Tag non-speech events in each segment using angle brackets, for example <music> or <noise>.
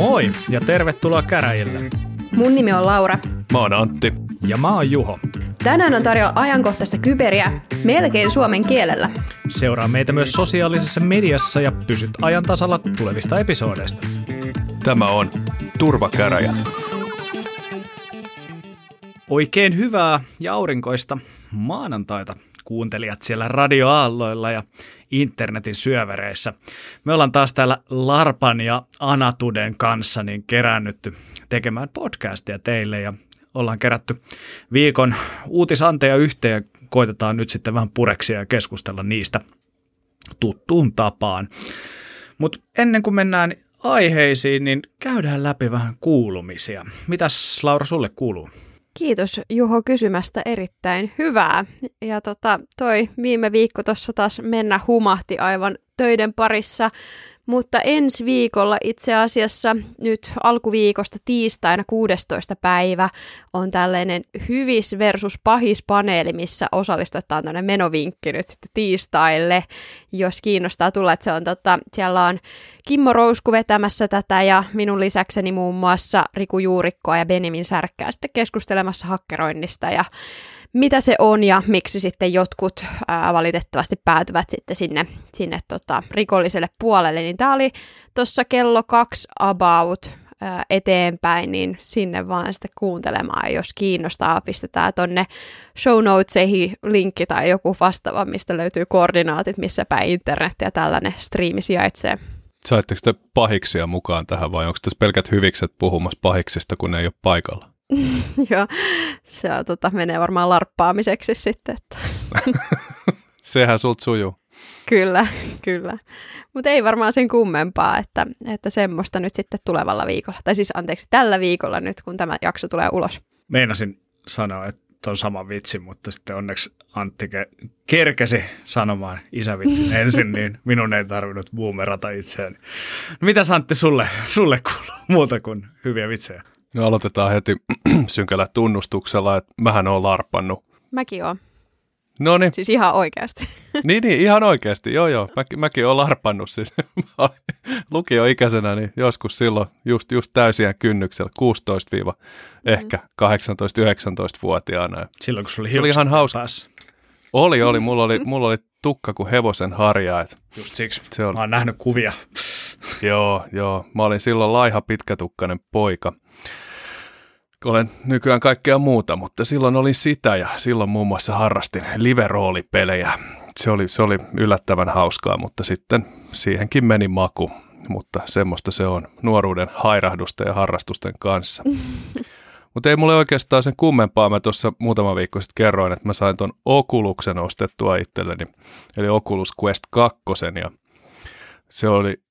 Moi ja tervetuloa käräjille. Mun nimi on Laura. Mä oon Antti. Ja mä oon Juho. Tänään on tarjolla ajankohtaista kyberiä melkein suomen kielellä. Seuraa meitä myös sosiaalisessa mediassa ja pysyt ajan tasalla tulevista episodeista. Tämä on Turvakäräjät. Oikein hyvää ja aurinkoista maanantaita kuuntelijat siellä radioaalloilla ja internetin syövereissä. Me ollaan taas täällä Larpan ja Anatuden kanssa niin kerännytty tekemään podcastia teille ja ollaan kerätty viikon uutisanteja yhteen ja koitetaan nyt sitten vähän pureksia ja keskustella niistä tuttuun tapaan. Mutta ennen kuin mennään aiheisiin, niin käydään läpi vähän kuulumisia. Mitäs Laura sulle kuuluu? Kiitos Juho kysymästä erittäin hyvää. Ja tota, toi viime viikko tuossa taas mennä humahti aivan töiden parissa. Mutta ensi viikolla itse asiassa nyt alkuviikosta tiistaina 16. päivä on tällainen hyvis versus pahis paneeli, missä osallistetaan tämmöinen menovinkki nyt sitten tiistaille, jos kiinnostaa tulla. Että se on tota, siellä on Kimmo Rousku vetämässä tätä ja minun lisäkseni muun muassa Riku Juurikkoa ja Benimin Särkkää sitten keskustelemassa hakkeroinnista ja mitä se on ja miksi sitten jotkut ää, valitettavasti päätyvät sitten sinne, sinne tota, rikolliselle puolelle. Niin tämä oli tuossa kello kaksi about ää, eteenpäin, niin sinne vaan sitten kuuntelemaan. Jos kiinnostaa, pistetään tonne show notesihin linkki tai joku vastaava, mistä löytyy koordinaatit, missä päin internet ja tällainen striimi sijaitsee. Saitteko te pahiksia mukaan tähän vai onko tässä pelkät hyvikset puhumassa pahiksista, kun ne ei ole paikalla? <laughs> Joo, se on, tota, menee varmaan larppaamiseksi sitten. Että. <laughs> Sehän sulta sujuu. Kyllä, kyllä. Mutta ei varmaan sen kummempaa, että, että semmoista nyt sitten tulevalla viikolla. Tai siis anteeksi, tällä viikolla nyt, kun tämä jakso tulee ulos. Meinasin sanoa, että on sama vitsi, mutta sitten onneksi Antti ke- kerkesi sanomaan isävitsin <laughs> ensin, niin minun ei tarvinnut boomerata itseäni. No mitä Antti sulle, sulle kuuluu muuta kuin hyviä vitsejä? No aloitetaan heti <clears throat> synkällä tunnustuksella, että mähän oon larpannut. Mäkin oon. No niin. Siis ihan oikeasti. <laughs> niin, niin, ihan oikeasti, joo joo. Mä, mäkin oon larpannut siis <laughs> lukioikäisenä, niin joskus silloin just, just täysien kynnyksellä, 16 mm. ehkä 18-19-vuotiaana. Silloin kun se oli ihan hauska. Päässä. Oli, oli. Mulla oli, <laughs> mulla oli tukka kuin hevosen harja. Et Just siksi. Se on... Mä oon nähnyt kuvia. <laughs> joo, joo. Mä olin silloin laiha pitkätukkainen poika olen nykyään kaikkea muuta, mutta silloin oli sitä ja silloin muun muassa harrastin live-roolipelejä. Se oli, se oli yllättävän hauskaa, mutta sitten siihenkin meni maku. Mutta semmoista se on nuoruuden hairahdusten ja harrastusten kanssa. <laughs> Mutta ei mulle oikeastaan sen kummempaa. Mä tuossa muutama viikko sitten kerroin, että mä sain ton Oculus'en ostettua itselleni. Eli Oculus Quest 2. Ja se oli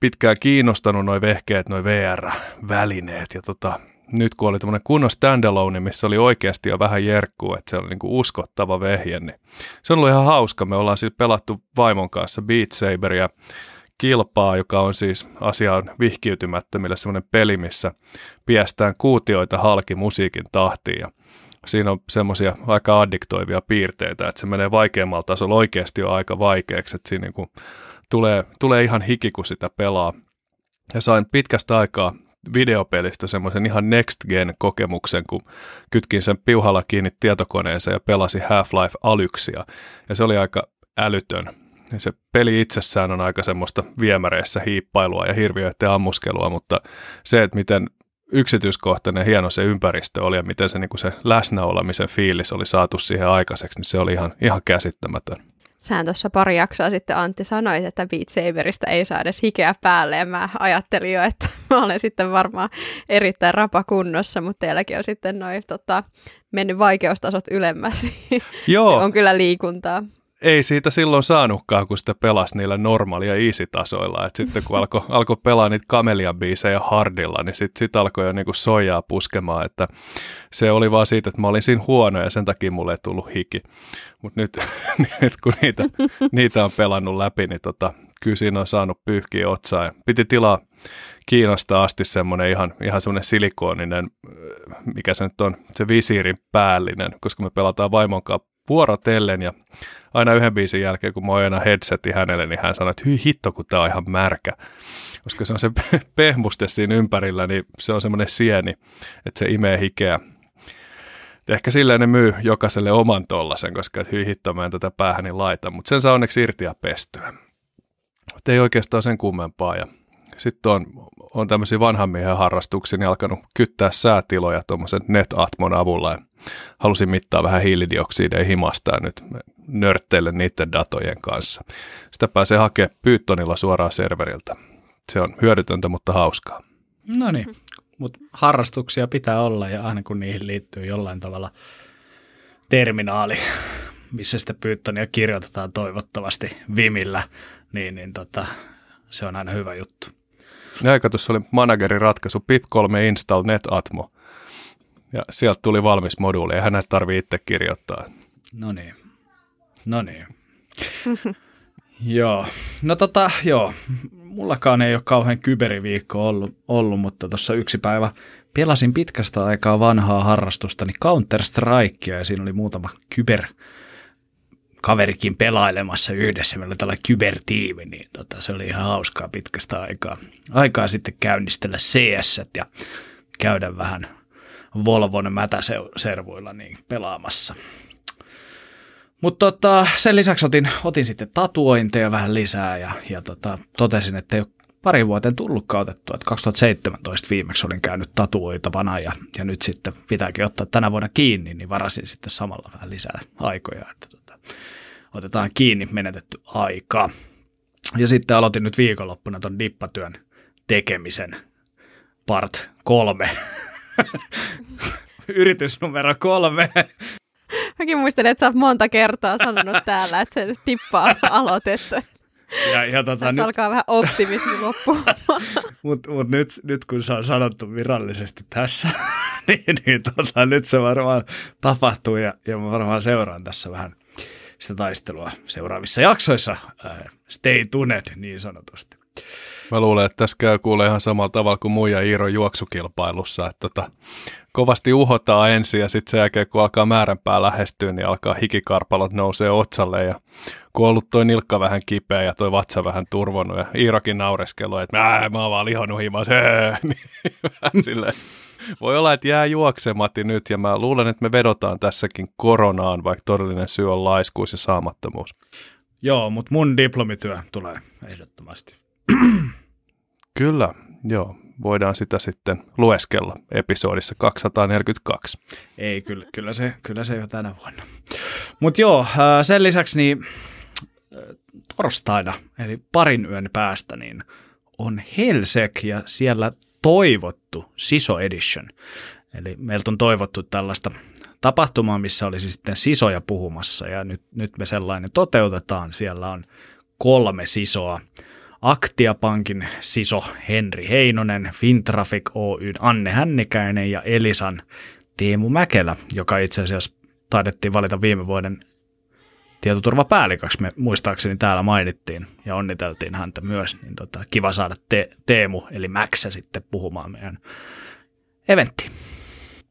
pitkään kiinnostanut noin vehkeet, noin VR-välineet. Ja tota, nyt kun oli tämmöinen kunnon standalone, missä oli oikeasti jo vähän jerkkuu, että se oli niinku uskottava vehje, niin se on ollut ihan hauska. Me ollaan siis pelattu vaimon kanssa Beat Saberia kilpaa, joka on siis asiaan vihkiytymättömille semmoinen peli, missä piestään kuutioita halki musiikin tahtiin ja siinä on semmoisia aika addiktoivia piirteitä, että se menee vaikeammalla tasolla oikeasti jo aika vaikeaksi, että siinä niin tulee, tulee ihan hiki, kun sitä pelaa. Ja sain pitkästä aikaa videopelistä semmoisen ihan next gen kokemuksen, kun kytkin sen piuhalla kiinni tietokoneeseen ja pelasi Half-Life Alyxia. Ja se oli aika älytön. Ja se peli itsessään on aika semmoista viemäreissä hiippailua ja hirviöiden ammuskelua, mutta se, että miten yksityiskohtainen hieno se ympäristö oli ja miten se, niin se läsnäolemisen fiilis oli saatu siihen aikaiseksi, niin se oli ihan, ihan käsittämätön. Sähän tuossa pari jaksoa sitten Antti sanoi, että Beat Saberista ei saa edes hikeä päälle ja mä ajattelin jo, että <laughs> mä olen sitten varmaan erittäin rapakunnossa, mutta teilläkin on sitten noin tota, mennyt vaikeustasot ylemmäs. <laughs> Joo. Se on kyllä liikuntaa ei siitä silloin saanutkaan, kun sitä pelasi niillä normaalia easy-tasoilla. Et sitten kun alkoi <laughs> alko pelaa niitä Kamelian biisejä hardilla, niin sitten sit alkoi jo niinku sojaa puskemaan. Että se oli vaan siitä, että mä olin siinä huono ja sen takia mulle ei tullut hiki. Mutta nyt, <laughs> nyt kun niitä, niitä on pelannut läpi, niin tota, kyllä siinä on saanut pyyhkiä otsaa. Ja piti tilaa Kiinasta asti semmoinen ihan, ihan semmoinen silikooninen, mikä se nyt on, se visiirin päällinen, koska me pelataan vaimon kanssa vuorotellen ja aina yhden biisin jälkeen, kun mä oon headsetin hänelle, niin hän sanoi, että hyi hitto, kun tää on ihan märkä. Koska se on se <laughs> pehmuste siinä ympärillä, niin se on semmoinen sieni, että se imee hikeä. Ehkä silleen ne myy jokaiselle oman tollasen, koska et hyi hitto, mä en tätä päähäni laita, mutta sen saa onneksi irti ja pestyä. Mutta ei oikeastaan sen kummempaa. Ja sitten on, on tämmöisiä vanhan miehen harrastuksia, niin alkanut kyttää säätiloja tuommoisen NetAtmon avulla. Ja halusin mittaa vähän hiilidioksideja himasta ja nyt nörtteille niiden datojen kanssa. Sitä pääsee hakemaan Pythonilla suoraan serveriltä. Se on hyödytöntä, mutta hauskaa. No niin, mutta harrastuksia pitää olla ja aina kun niihin liittyy jollain tavalla terminaali, <laughs> missä sitä Pythonia kirjoitetaan toivottavasti Vimillä, niin, niin tota, se on aina hyvä juttu. Ja tuossa oli managerin ratkaisu pip3 install netatmo. Ja sieltä tuli valmis moduuli, eihän näitä tarvitse itse kirjoittaa. No niin. No niin. <laughs> joo. No tota, joo. Mullakaan ei ole kauhean kyberiviikko ollut, ollut mutta tuossa yksi päivä pelasin pitkästä aikaa vanhaa harrastusta, niin Counter-Strikea ja siinä oli muutama kyber kaverikin pelailemassa yhdessä. Meillä oli tällainen kybertiimi, niin tota, se oli ihan hauskaa pitkästä aikaa. Aikaa sitten käynnistellä CS ja käydä vähän Volvon mätäservuilla niin pelaamassa. Mutta tota, sen lisäksi otin, otin sitten tatuointeja vähän lisää ja, ja tota, totesin, että ei ole pari vuoteen tullut kautettua. Että 2017 viimeksi olin käynyt tatuoitavana ja, ja nyt sitten pitääkin ottaa tänä vuonna kiinni, niin varasin sitten samalla vähän lisää aikoja, että tota, otetaan kiinni menetetty aika. Ja sitten aloitin nyt viikonloppuna ton dippatyön tekemisen part kolme. <laughs> Yritys numero kolme. Mäkin muistelen, että sä oot monta kertaa sanonut täällä, että se nyt tippaa <laughs> aloitetta. Ja, ja tota, nyt... alkaa vähän optimismi loppu. <laughs> Mutta mut nyt, nyt kun se on sanottu virallisesti tässä, niin, niin tota, nyt se varmaan tapahtuu ja, ja mä varmaan seuraan tässä vähän sitä taistelua seuraavissa jaksoissa. Äh, stay tuned niin sanotusti. Mä luulen, että tässä käy kuulee ihan samalla tavalla kuin muija Iiro juoksukilpailussa, että tota, kovasti uhotaan ensin ja sitten sen jälkeen kun alkaa määränpää lähestyä, niin alkaa hikikarpalot nousee otsalle ja kun on ollut toi nilkka vähän kipeä ja toi vatsa vähän turvonnut ja Iirokin naureskellut, että mä, mä oon vaan lihonnut himas, <laughs> niin voi olla, että jää juoksematti nyt ja mä luulen, että me vedotaan tässäkin koronaan, vaikka todellinen syy on laiskuus ja saamattomuus. Joo, mutta mun diplomityö tulee ehdottomasti. <clears throat> Kyllä, joo. Voidaan sitä sitten lueskella episodissa 242. Ei, kyllä, kyllä, se, kyllä se jo tänä vuonna. Mutta joo, äh, sen lisäksi niin äh, torstaina, eli parin yön päästä, niin on Helsek ja siellä toivottu Siso Edition. Eli meiltä on toivottu tällaista tapahtumaa, missä olisi sitten sisoja puhumassa ja nyt, nyt me sellainen toteutetaan. Siellä on kolme sisoa Aktia Pankin siso Henri Heinonen, Fintraffic Oyn Anne Hännikäinen ja Elisan Teemu Mäkelä, joka itse asiassa taidettiin valita viime vuoden tietoturvapäälliköksi, me muistaakseni täällä mainittiin ja onniteltiin häntä myös, niin tota, kiva saada te- Teemu eli Mäksä sitten puhumaan meidän eventtiin.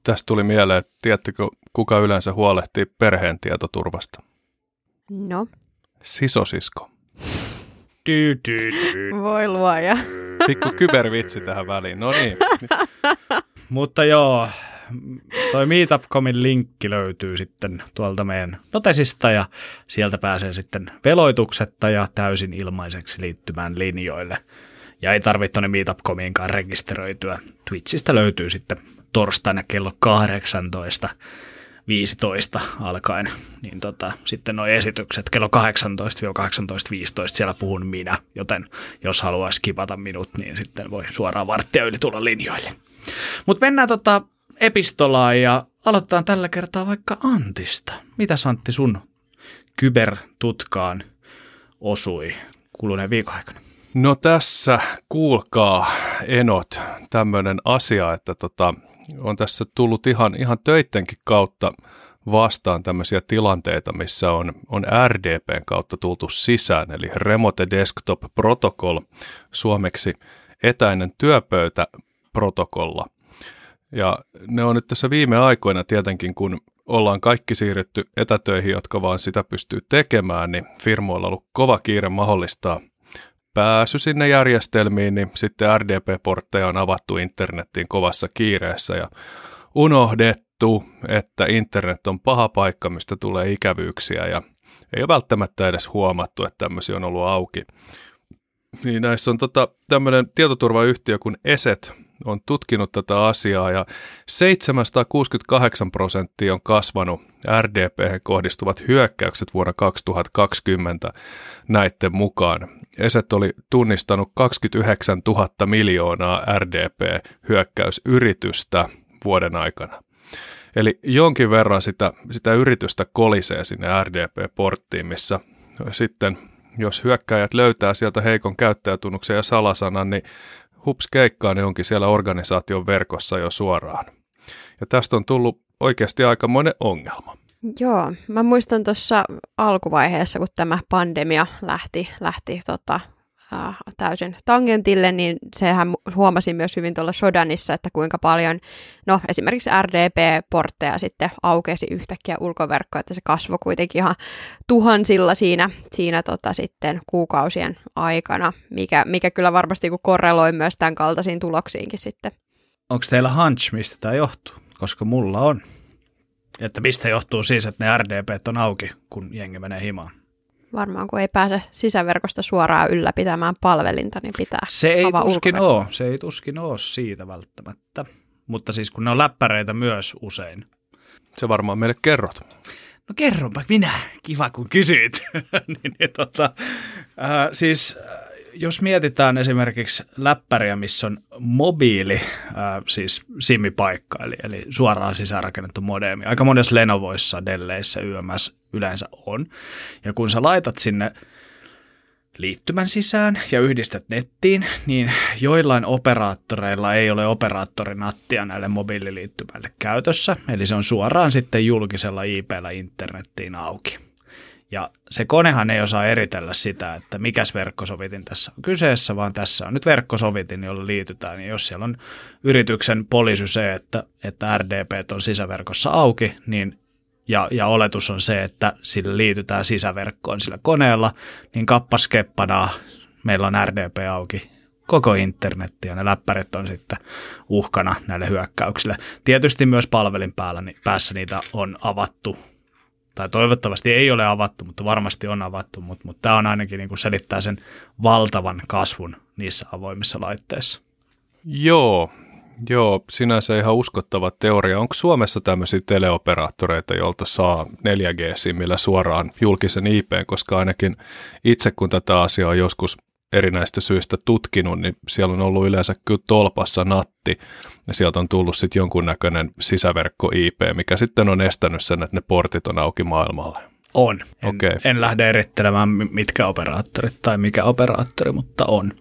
Tästä tuli mieleen, että tiedättekö, kuka yleensä huolehtii perheen tietoturvasta? No. Sisosisko. Du, du, du. Voi luoja. Pikku kybervitsi tähän väliin, no niin. <laughs> Mutta joo, toi Meetup.comin linkki löytyy sitten tuolta meidän notesista ja sieltä pääsee sitten veloituksetta ja täysin ilmaiseksi liittymään linjoille. Ja ei tarvitse tuonne Meetup.comiinkaan rekisteröityä. Twitchistä löytyy sitten torstaina kello 18 15 alkaen, niin tota, sitten nuo esitykset kello 18-18.15 siellä puhun minä, joten jos haluaisi kipata minut, niin sitten voi suoraan varttia yli tulla linjoille. Mutta mennään tota epistolaan ja aloitetaan tällä kertaa vaikka Antista. Mitä Santti sun kybertutkaan osui kuluneen viikon aikana? No tässä kuulkaa enot tämmöinen asia, että tota, on tässä tullut ihan, ihan töittenkin kautta vastaan tämmöisiä tilanteita, missä on, on RDPn kautta tultu sisään, eli Remote Desktop Protocol, suomeksi etäinen työpöytä protokolla. Ja ne on nyt tässä viime aikoina tietenkin, kun ollaan kaikki siirrytty etätöihin, jotka vaan sitä pystyy tekemään, niin firmoilla on ollut kova kiire mahdollistaa pääsy sinne järjestelmiin, niin sitten RDP-portteja on avattu internettiin kovassa kiireessä ja unohdettu, että internet on paha paikka, mistä tulee ikävyyksiä ja ei ole välttämättä edes huomattu, että tämmöisiä on ollut auki. Niin näissä on tota, tämmöinen tietoturvayhtiö kuin ESET on tutkinut tätä asiaa ja 768 prosenttia on kasvanut RDP kohdistuvat hyökkäykset vuonna 2020 näiden mukaan. ESET oli tunnistanut 29 000 miljoonaa RDP-hyökkäysyritystä vuoden aikana. Eli jonkin verran sitä, sitä yritystä kolisee sinne RDP-porttiin, missä sitten jos hyökkäjät löytää sieltä heikon käyttäjätunnuksen ja salasanan, niin hups keikkaa ne onkin siellä organisaation verkossa jo suoraan. Ja tästä on tullut oikeasti aikamoinen ongelma. Joo, mä muistan tuossa alkuvaiheessa, kun tämä pandemia lähti, lähti tota, äh, täysin tangentille, niin sehän huomasin myös hyvin tuolla Shodanissa, että kuinka paljon, no esimerkiksi RDP-portteja sitten aukesi yhtäkkiä ulkoverkko, että se kasvoi kuitenkin ihan tuhansilla siinä, siinä tota sitten kuukausien aikana, mikä, mikä kyllä varmasti korreloi myös tämän kaltaisiin tuloksiinkin sitten. Onko teillä hunch, mistä tämä johtuu? Koska mulla on. Että mistä johtuu siis, että ne RDP on auki, kun jengi menee himaan? Varmaan kun ei pääse sisäverkosta suoraan ylläpitämään palvelinta, niin pitää Se ei tuskin ole, se ei tuskin ole siitä välttämättä. Mutta siis kun ne on läppäreitä myös usein. Se varmaan meille kerrot. No kerronpa minä, kiva kun kysyit. <laughs> niin, niin, tota, äh, siis jos mietitään esimerkiksi läppäriä, missä on mobiili, äh, siis simipaikka, eli, eli suoraan sisäänrakennettu modeemi. Aika monessa Lenovoissa, Delleissä, YMS yleensä on. Ja kun sä laitat sinne liittymän sisään ja yhdistät nettiin, niin joillain operaattoreilla ei ole operaattorinattia näille mobiililiittymälle käytössä, eli se on suoraan sitten julkisella IPllä internettiin auki. Ja se konehan ei osaa eritellä sitä, että mikäs verkkosovitin tässä on kyseessä, vaan tässä on nyt verkkosovitin, jolla liitytään. Ja jos siellä on yrityksen poliisy se, että, että RDP on sisäverkossa auki, niin ja, ja oletus on se, että sillä liitytään sisäverkkoon sillä koneella, niin kappas keppanaa, meillä on RDP auki koko internetti ja ne läppärit on sitten uhkana näille hyökkäyksille. Tietysti myös palvelin päällä, niin päässä niitä on avattu tai toivottavasti ei ole avattu, mutta varmasti on avattu, mutta, mutta tämä on ainakin niin kuin selittää sen valtavan kasvun niissä avoimissa laitteissa. Joo, joo, sinänsä ihan uskottava teoria. Onko Suomessa tämmöisiä teleoperaattoreita, joilta saa 4G millä suoraan julkisen IP, koska ainakin itse kun tätä asiaa on joskus erinäistä syistä tutkinut, niin siellä on ollut yleensä kyllä tolpassa natti, ja sieltä on tullut sitten jonkunnäköinen sisäverkko IP, mikä sitten on estänyt sen, että ne portit on auki maailmalle. On. En, okay. en lähde erittelemään mitkä operaattorit tai mikä operaattori, mutta on.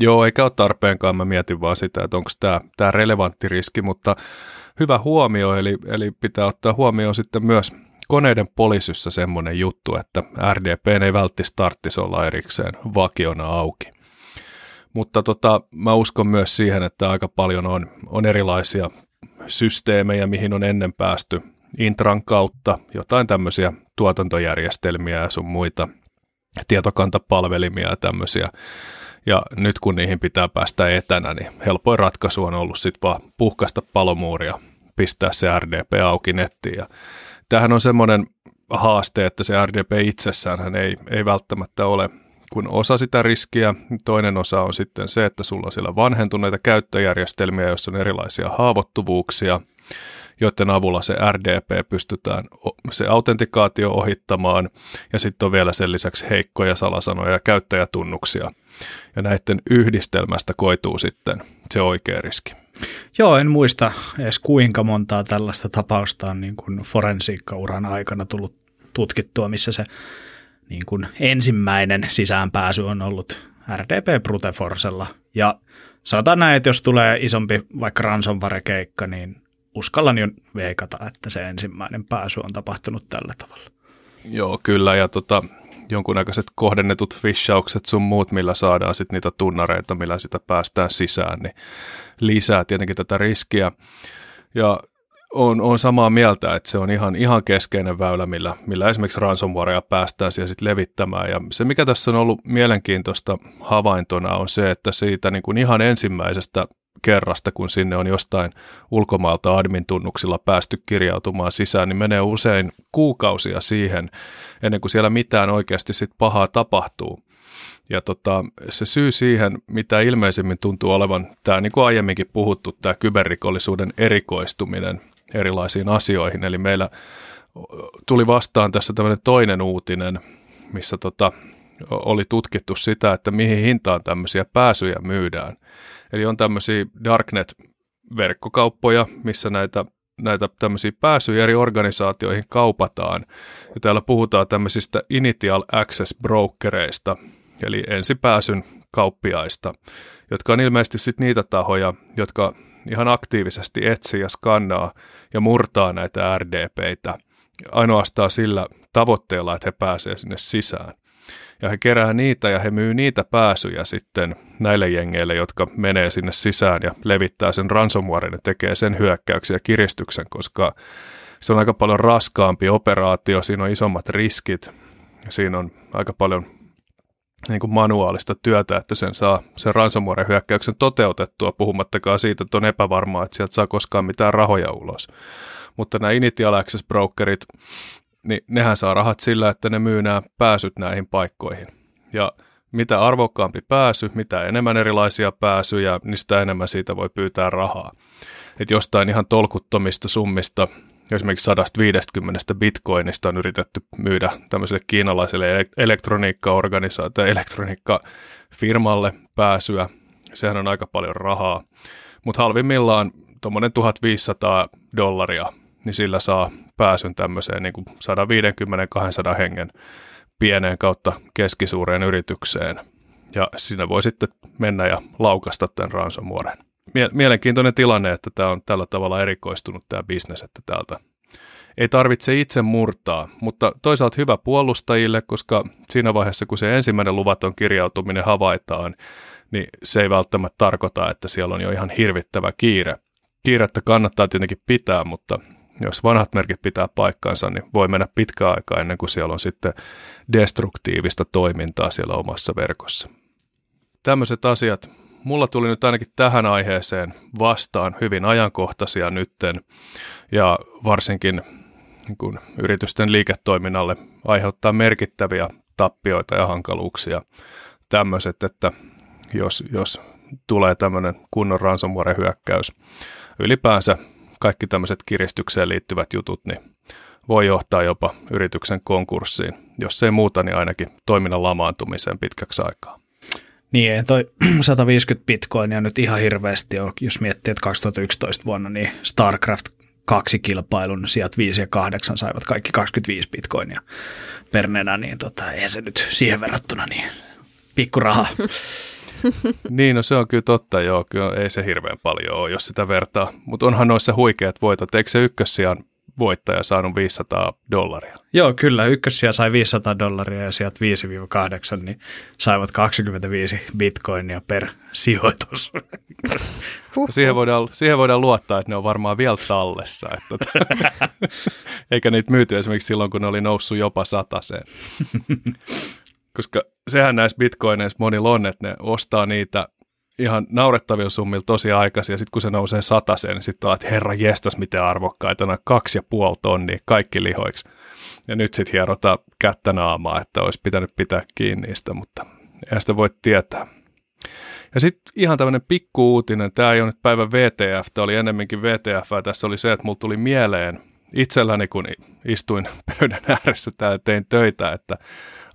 Joo, eikä ole tarpeenkaan. Mä mietin vaan sitä, että onko tämä, tämä relevantti riski, mutta hyvä huomio, eli, eli pitää ottaa huomioon sitten myös koneiden polisyssä semmoinen juttu, että RDP ei välttämättä starttisi olla erikseen vakiona auki. Mutta tota, mä uskon myös siihen, että aika paljon on, on erilaisia systeemejä, mihin on ennen päästy Intran kautta, jotain tämmöisiä tuotantojärjestelmiä ja sun muita tietokantapalvelimia ja tämmöisiä. Ja nyt kun niihin pitää päästä etänä, niin helpoin ratkaisu on ollut sitten vaan puhkasta palomuuria, pistää se RDP auki nettiin ja tämähän on semmoinen haaste, että se RDP itsessään ei, ei välttämättä ole kun osa sitä riskiä. Toinen osa on sitten se, että sulla on siellä vanhentuneita käyttöjärjestelmiä, joissa on erilaisia haavoittuvuuksia, joiden avulla se RDP pystytään se autentikaatio ohittamaan, ja sitten on vielä sen lisäksi heikkoja salasanoja ja käyttäjätunnuksia. Ja näiden yhdistelmästä koituu sitten se oikea riski. Joo, en muista edes kuinka montaa tällaista tapausta on niin kuin forensiikkauran aikana tullut tutkittua, missä se niin kuin ensimmäinen sisäänpääsy on ollut RDP Bruteforcella. Ja sanotaan näin, että jos tulee isompi vaikka ransomware-keikka, niin uskallan jo veikata, että se ensimmäinen pääsy on tapahtunut tällä tavalla. Joo, kyllä. Ja tota, jonkunnäköiset kohdennetut fishaukset sun muut, millä saadaan sitten niitä tunnareita, millä sitä päästään sisään, niin lisää tietenkin tätä riskiä. Ja on, on samaa mieltä, että se on ihan, ihan keskeinen väylä, millä, millä esimerkiksi ransomwarea päästään siihen sit levittämään. Ja se, mikä tässä on ollut mielenkiintoista havaintona, on se, että siitä niin kuin ihan ensimmäisestä kerrasta, kun sinne on jostain ulkomaalta admin-tunnuksilla päästy kirjautumaan sisään, niin menee usein kuukausia siihen, ennen kuin siellä mitään oikeasti sit pahaa tapahtuu. Ja tota, se syy siihen, mitä ilmeisemmin tuntuu olevan tämä niin kuin aiemminkin puhuttu, tämä kyberrikollisuuden erikoistuminen erilaisiin asioihin. Eli meillä tuli vastaan tässä tämmöinen toinen uutinen, missä tota, oli tutkittu sitä, että mihin hintaan tämmöisiä pääsyjä myydään. Eli on tämmöisiä Darknet-verkkokauppoja, missä näitä näitä tämmöisiä pääsyjä eri organisaatioihin kaupataan. Ja täällä puhutaan tämmöisistä initial access brokereista, eli ensipääsyn kauppiaista, jotka on ilmeisesti sitten niitä tahoja, jotka ihan aktiivisesti etsii ja skannaa ja murtaa näitä RDPitä ainoastaan sillä tavoitteella, että he pääsevät sinne sisään. Ja he kerää niitä ja he myy niitä pääsyjä sitten näille jengeille, jotka menee sinne sisään ja levittää sen ransomwaren ja tekee sen hyökkäyksen ja kiristyksen, koska se on aika paljon raskaampi operaatio, siinä on isommat riskit, siinä on aika paljon niin kuin manuaalista työtä, että sen saa sen ransomware-hyökkäyksen toteutettua, puhumattakaan siitä, että on epävarmaa, että sieltä saa koskaan mitään rahoja ulos. Mutta nämä initial access brokerit, niin nehän saa rahat sillä, että ne myy nämä pääsyt näihin paikkoihin. Ja mitä arvokkaampi pääsy, mitä enemmän erilaisia pääsyjä, niin sitä enemmän siitä voi pyytää rahaa. Että jostain ihan tolkuttomista summista esimerkiksi 150 bitcoinista on yritetty myydä tämmöiselle kiinalaiselle elektroniikkaorganisaatiolle, elektroniikkafirmalle pääsyä. Sehän on aika paljon rahaa, mutta halvimmillaan tuommoinen 1500 dollaria, niin sillä saa pääsyn tämmöiseen niin 150-200 hengen pieneen kautta keskisuureen yritykseen. Ja siinä voi sitten mennä ja laukasta tämän ransomwaren mielenkiintoinen tilanne, että tämä on tällä tavalla erikoistunut tämä bisnes, että täältä ei tarvitse itse murtaa, mutta toisaalta hyvä puolustajille, koska siinä vaiheessa, kun se ensimmäinen luvaton kirjautuminen havaitaan, niin se ei välttämättä tarkoita, että siellä on jo ihan hirvittävä kiire. Kiirettä kannattaa tietenkin pitää, mutta jos vanhat merkit pitää paikkansa, niin voi mennä pitkä aika ennen kuin siellä on sitten destruktiivista toimintaa siellä omassa verkossa. Tämmöiset asiat mulla tuli nyt ainakin tähän aiheeseen vastaan hyvin ajankohtaisia nytten ja varsinkin niin kun yritysten liiketoiminnalle aiheuttaa merkittäviä tappioita ja hankaluuksia tämmöiset, että jos, jos tulee tämmöinen kunnon ransomware-hyökkäys, ylipäänsä kaikki tämmöiset kiristykseen liittyvät jutut, niin voi johtaa jopa yrityksen konkurssiin, jos ei muuta, niin ainakin toiminnan lamaantumiseen pitkäksi aikaa. Niin, ei toi <clears throat> 150 bitcoinia nyt ihan hirveästi ole, jos miettii, että 2011 vuonna niin StarCraft kaksi kilpailun, sieltä 5 ja 8 saivat kaikki 25 bitcoinia per nenä, niin tota, ei se nyt siihen verrattuna niin pikkuraha. <laughs> niin, no se on kyllä totta, joo, kyllä ei se hirveän paljon ole, jos sitä vertaa, mutta onhan noissa huikeat voitot, eikö se ykkössijan voittaja saanut 500 dollaria. Joo, kyllä. Ykkössiä sai 500 dollaria ja sieltä 5-8 niin saivat 25 bitcoinia per sijoitus. siihen, voidaan, siihen voidaan luottaa, että ne on varmaan vielä tallessa. Että <laughs> eikä niitä myyty esimerkiksi silloin, kun ne oli noussut jopa sataseen. <laughs> Koska sehän näissä bitcoineissa monilla on, että ne ostaa niitä ihan naurettavilla summilla tosi aikaisin, ja sitten kun se nousee sataseen, niin sitten että herra jestas, miten arvokkaita, nämä kaksi ja puoli tonnia, kaikki lihoiksi. Ja nyt sitten hierota kättä naamaa, että olisi pitänyt pitää kiinni niistä, mutta ei sitä voi tietää. Ja sitten ihan tämmöinen pikku uutinen, tämä ei ole nyt päivän VTF, tämä oli ennemminkin VTF, tässä oli se, että mulla tuli mieleen itselläni, kun istuin <laughs> pöydän ääressä täällä tein töitä, että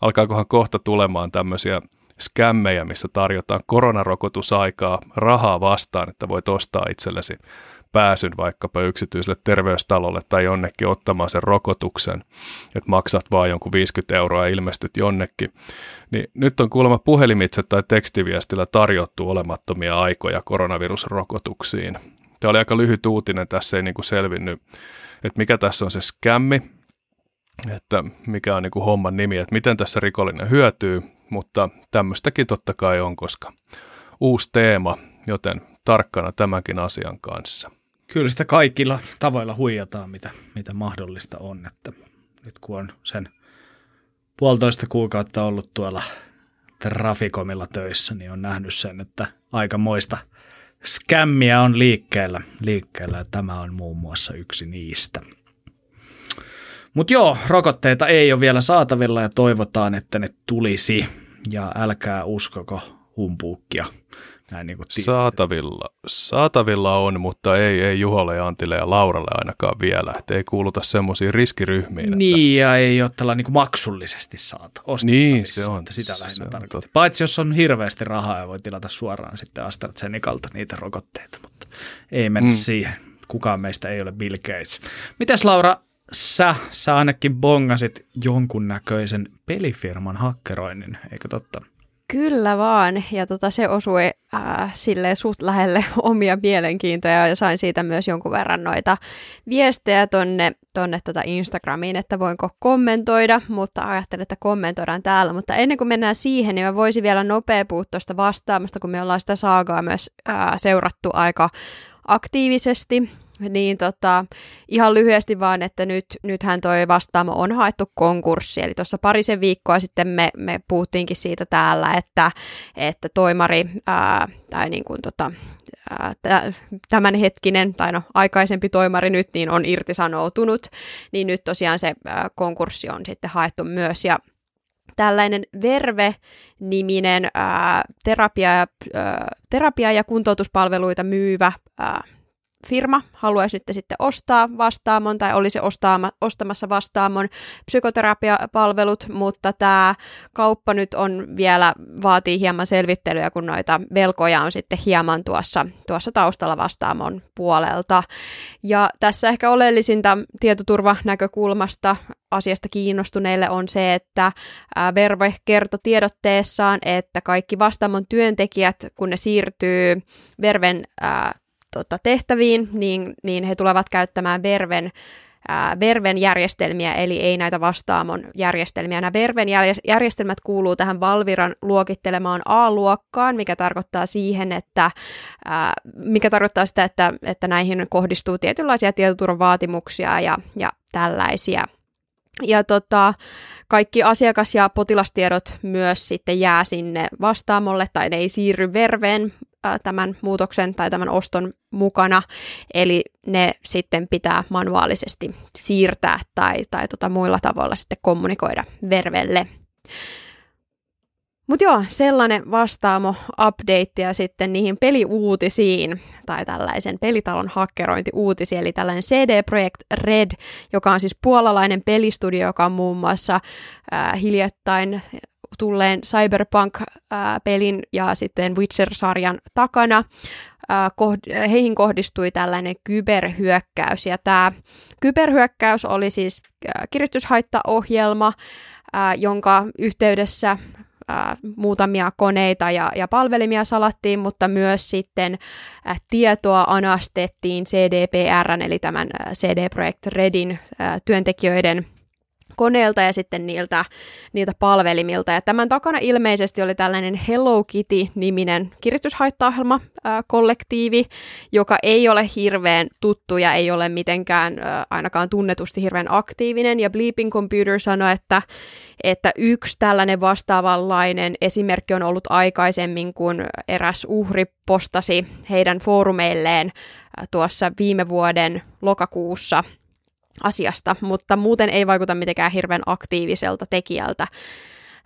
alkaakohan kohta tulemaan tämmöisiä skämmejä, missä tarjotaan koronarokotusaikaa rahaa vastaan, että voit ostaa itsellesi pääsyn vaikkapa yksityiselle terveystalolle tai jonnekin ottamaan sen rokotuksen, että maksat vaan jonkun 50 euroa ja ilmestyt jonnekin. Niin nyt on kuulemma puhelimitse tai tekstiviestillä tarjottu olemattomia aikoja koronavirusrokotuksiin. Tämä oli aika lyhyt uutinen, tässä ei niin kuin selvinnyt, että mikä tässä on se skämmi, että mikä on niin kuin homman nimi, että miten tässä rikollinen hyötyy, mutta tämmöistäkin totta kai on, koska uusi teema, joten tarkkana tämänkin asian kanssa. kyllä sitä kaikilla tavoilla huijataan, mitä, mitä mahdollista on. Että nyt kun on sen puolitoista kuukautta ollut tuolla Trafikomilla töissä, niin on nähnyt sen, että aikamoista skämmiä on liikkeellä, liikkeellä ja tämä on muun muassa yksi niistä. Mutta joo, rokotteita ei ole vielä saatavilla ja toivotaan, että ne tulisi. Ja älkää uskoko humpuukkia. Näin niin kuin saatavilla, saatavilla on, mutta ei, ei Juholle, Antille ja Lauralle ainakaan vielä. Että ei kuuluta semmoisiin riskiryhmiin. Niin, että... ja ei ole tällä niin kuin maksullisesti saata Niin, se on. Että sitä lähinnä tarkoittaa. Paitsi jos on hirveästi rahaa ja voi tilata suoraan sitten AstraZenecalta niitä rokotteita, mutta ei mennä mm. siihen. Kukaan meistä ei ole Bill Gates. Mites Laura, sä, sä ainakin bongasit jonkunnäköisen pelifirman hakkeroinnin, eikö totta? Kyllä vaan, ja tota, se osui äh, silleen suht lähelle <laughs> omia mielenkiintoja ja sain siitä myös jonkun verran noita viestejä tonne, tonne tota Instagramiin, että voinko kommentoida, mutta ajattelin, että kommentoidaan täällä. Mutta ennen kuin mennään siihen, niin mä voisin vielä nopea puhua tuosta vastaamasta, kun me ollaan sitä saagaa myös äh, seurattu aika aktiivisesti niin tota, ihan lyhyesti vaan, että nyt, nythän toi vastaamo on haettu konkurssi, eli tuossa parisen viikkoa sitten me, me puhuttiinkin siitä täällä, että, että toimari ää, tai niin kuin tota, tämänhetkinen tai no aikaisempi toimari nyt niin on irtisanoutunut, niin nyt tosiaan se ää, konkurssi on sitten haettu myös. Ja tällainen Verve-niminen ää, terapia, ää, terapia- ja kuntoutuspalveluita myyvä ää, firma haluaisi nyt sitten ostaa vastaamon tai olisi ostaama, ostamassa vastaamon psykoterapiapalvelut, mutta tämä kauppa nyt on vielä, vaatii hieman selvittelyä, kun noita velkoja on sitten hieman tuossa, tuossa taustalla vastaamon puolelta. Ja tässä ehkä oleellisinta tietoturvanäkökulmasta asiasta kiinnostuneille on se, että Verve kertoi tiedotteessaan, että kaikki vastaamon työntekijät, kun ne siirtyy Verven tota, tehtäviin, niin, niin he tulevat käyttämään Verven Verven järjestelmiä, eli ei näitä vastaamon järjestelmiä. Nämä Verven järjestelmät kuuluu tähän Valviran luokittelemaan A-luokkaan, mikä tarkoittaa siihen, että ää, mikä tarkoittaa sitä, että, että näihin kohdistuu tietynlaisia tietoturvavaatimuksia ja, ja tällaisia. Ja tota, kaikki asiakas- ja potilastiedot myös sitten jää sinne vastaamolle tai ne ei siirry verveen tämän muutoksen tai tämän oston mukana, eli ne sitten pitää manuaalisesti siirtää tai, tai tota muilla tavoilla sitten kommunikoida vervelle. Mutta joo, sellainen vastaamo update ja sitten niihin peliuutisiin tai tällaisen pelitalon hakkerointiuutisiin, eli tällainen CD Projekt Red, joka on siis puolalainen pelistudio, joka on muun muassa äh, hiljattain tulleen Cyberpunk-pelin ja sitten Witcher-sarjan takana. Heihin kohdistui tällainen kyberhyökkäys, ja tämä kyberhyökkäys oli siis kiristyshaittaohjelma, jonka yhteydessä muutamia koneita ja, ja palvelimia salattiin, mutta myös sitten tietoa anastettiin CDPRn, eli tämän CD Projekt Redin työntekijöiden koneelta ja sitten niiltä, niiltä palvelimilta. Ja tämän takana ilmeisesti oli tällainen Hello Kitty-niminen kiristyshaittaohjelma kollektiivi, joka ei ole hirveän tuttu ja ei ole mitenkään ainakaan tunnetusti hirveän aktiivinen. Ja Bleeping Computer sanoi, että, että yksi tällainen vastaavanlainen esimerkki on ollut aikaisemmin, kun eräs uhri postasi heidän foorumeilleen tuossa viime vuoden lokakuussa – asiasta, mutta muuten ei vaikuta mitenkään hirveän aktiiviselta tekijältä.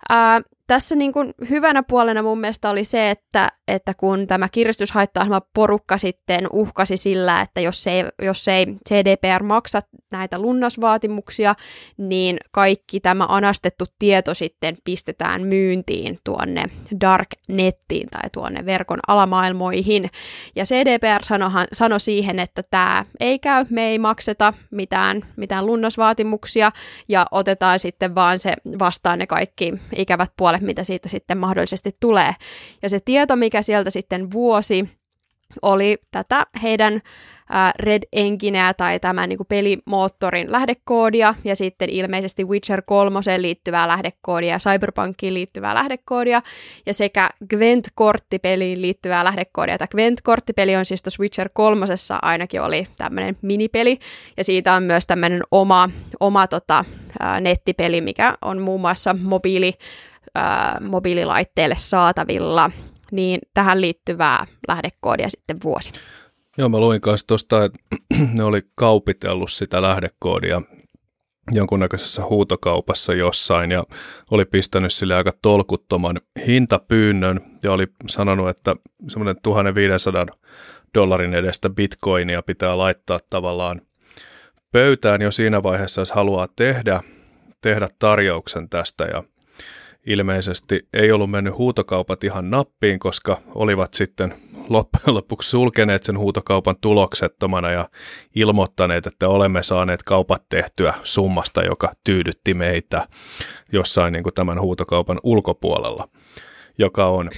Ää, tässä niin kuin hyvänä puolena mun mielestä oli se, että, että kun tämä kiristyshaitta porukka sitten uhkasi sillä, että jos ei, jos ei CDPR maksa näitä lunnasvaatimuksia, niin kaikki tämä anastettu tieto sitten pistetään myyntiin tuonne darknettiin tai tuonne verkon alamaailmoihin. Ja CDPR sanohan, sanoi siihen, että tämä ei käy, me ei makseta mitään, mitään lunnasvaatimuksia ja otetaan sitten vaan se vastaan ne kaikki ikävät puolet, mitä siitä sitten mahdollisesti tulee. Ja se tieto, mikä sieltä sitten vuosi oli tätä heidän Red Engineä tai tämän niin kuin pelimoottorin lähdekoodia ja sitten ilmeisesti Witcher 3 liittyvää lähdekoodia ja Cyberpunkiin liittyvää lähdekoodia ja sekä Gwent-korttipeliin liittyvää lähdekoodia. Tämä Gwent-korttipeli on siis tuossa Witcher 3 ainakin oli tämmöinen minipeli ja siitä on myös tämmöinen oma, oma tota, nettipeli, mikä on muun muassa mobiili, mobiililaitteelle saatavilla niin tähän liittyvää lähdekoodia sitten vuosi. Joo, mä luin kanssa tuosta, että <clears throat> ne oli kaupitellut sitä lähdekoodia jonkunnäköisessä huutokaupassa jossain ja oli pistänyt sille aika tolkuttoman hintapyynnön ja oli sanonut, että semmoinen 1500 dollarin edestä bitcoinia pitää laittaa tavallaan pöytään jo siinä vaiheessa, jos haluaa tehdä, tehdä tarjouksen tästä ja ilmeisesti ei ollut mennyt huutokaupat ihan nappiin, koska olivat sitten loppujen lopuksi sulkeneet sen huutokaupan tuloksettomana ja ilmoittaneet, että olemme saaneet kaupat tehtyä summasta, joka tyydytti meitä jossain niin kuin tämän huutokaupan ulkopuolella, joka on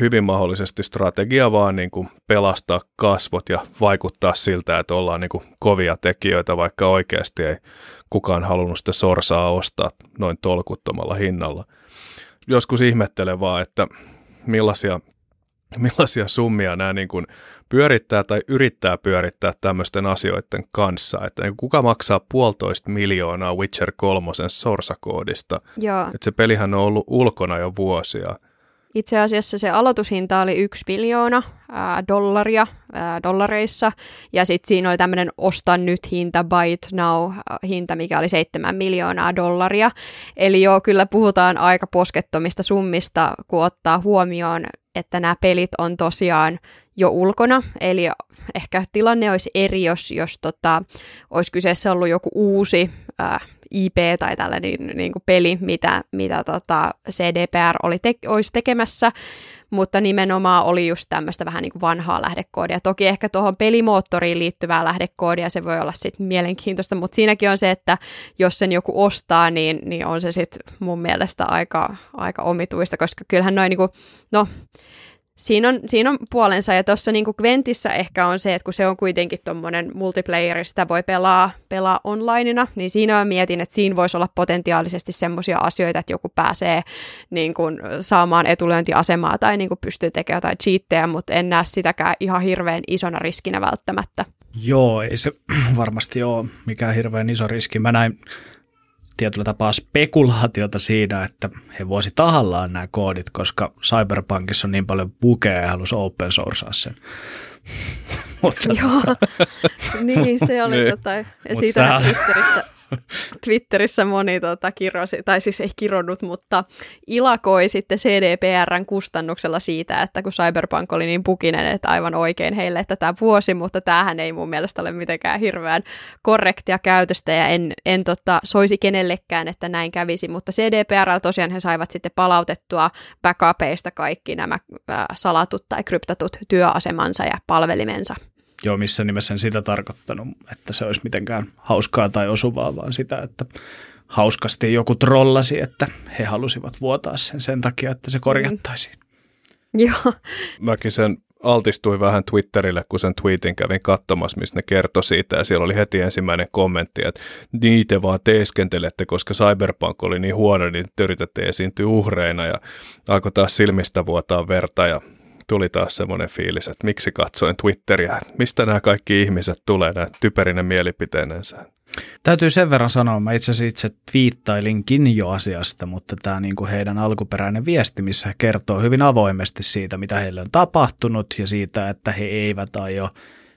hyvin mahdollisesti strategia vaan niin kuin pelastaa kasvot ja vaikuttaa siltä, että ollaan niin kuin kovia tekijöitä, vaikka oikeasti ei kukaan halunnut sitä sorsaa ostaa noin tolkuttomalla hinnalla. Joskus ihmettelen vaan, että millaisia millaisia summia nämä niin kuin pyörittää tai yrittää pyörittää tämmöisten asioiden kanssa. Että niin kuka maksaa puolitoista miljoonaa Witcher 3 sorsakoodista. Joo. Että se pelihän on ollut ulkona jo vuosia. Itse asiassa se aloitushinta oli yksi miljoona ää, dollaria ää, dollareissa, ja sitten siinä oli tämmöinen osta nyt hinta, buy it now hinta, mikä oli seitsemän miljoonaa dollaria. Eli joo, kyllä puhutaan aika poskettomista summista, kun ottaa huomioon, että nämä pelit on tosiaan jo ulkona, eli ehkä tilanne olisi eri, jos, jos tota, olisi kyseessä ollut joku uusi ää, IP tai tällainen niin, niin kuin peli, mitä, mitä tota CDPR oli te- olisi tekemässä, mutta nimenomaan oli just tämmöistä vähän niin kuin vanhaa lähdekoodia. Toki ehkä tuohon pelimoottoriin liittyvää lähdekoodia, se voi olla sitten mielenkiintoista, mutta siinäkin on se, että jos sen joku ostaa, niin, niin on se sitten mun mielestä aika, aika omituista, koska kyllähän noin niin kuin, no siinä on, siinä on puolensa, ja tuossa niin Gwentissä ehkä on se, että kun se on kuitenkin tuommoinen multiplayer, sitä voi pelaa, pelaa onlineina, niin siinä mä mietin, että siinä voisi olla potentiaalisesti semmoisia asioita, että joku pääsee niin kuin, saamaan etulyöntiasemaa tai niin kuin, pystyy tekemään jotain cheattejä, mutta en näe sitäkään ihan hirveän isona riskinä välttämättä. Joo, ei se <clears throat> varmasti ole mikään hirveän iso riski. Mä näin tietyllä tapaa spekulaatiota siinä, että he voisi tahallaan nämä koodit, koska Cyberpunkissa on niin paljon bukeja ja halusi open sourcea sen. <laughs> Mutta... Joo, niin se oli, niin. tota, ja siitä Twitterissä Twitterissä moni tota, kirosi, tai siis ei kironnut, mutta ilakoi sitten CDPRn kustannuksella siitä, että kun Cyberpunk oli niin pukinen, että aivan oikein heille tätä vuosi, mutta tämähän ei mun mielestä ole mitenkään hirveän korrektia käytöstä ja en, en tota, soisi kenellekään, että näin kävisi, mutta CDPR tosiaan he saivat sitten palautettua backupeista kaikki nämä äh, salatut tai kryptatut työasemansa ja palvelimensa. Joo, missä nimessä en sitä tarkoittanut, että se olisi mitenkään hauskaa tai osuvaa, vaan sitä, että hauskasti joku trollasi, että he halusivat vuotaa sen sen takia, että se korjattaisiin. Mm. Joo. Mäkin sen altistuin vähän Twitterille, kun sen tweetin kävin katsomassa, missä ne kertoi siitä, ja siellä oli heti ensimmäinen kommentti, että niitä vaan teeskentelette, koska Cyberpunk oli niin huono, niin te yritätte esiintyä uhreina, ja alkoi taas silmistä vuotaa verta, ja tuli taas semmoinen fiilis, että miksi katsoin Twitteriä, mistä nämä kaikki ihmiset tulee näin typerinen mielipiteenensä. Täytyy sen verran sanoa, mä itse asiassa itse twiittailinkin jo asiasta, mutta tämä niin kuin heidän alkuperäinen viesti, missä he kertoo hyvin avoimesti siitä, mitä heille on tapahtunut ja siitä, että he eivät aio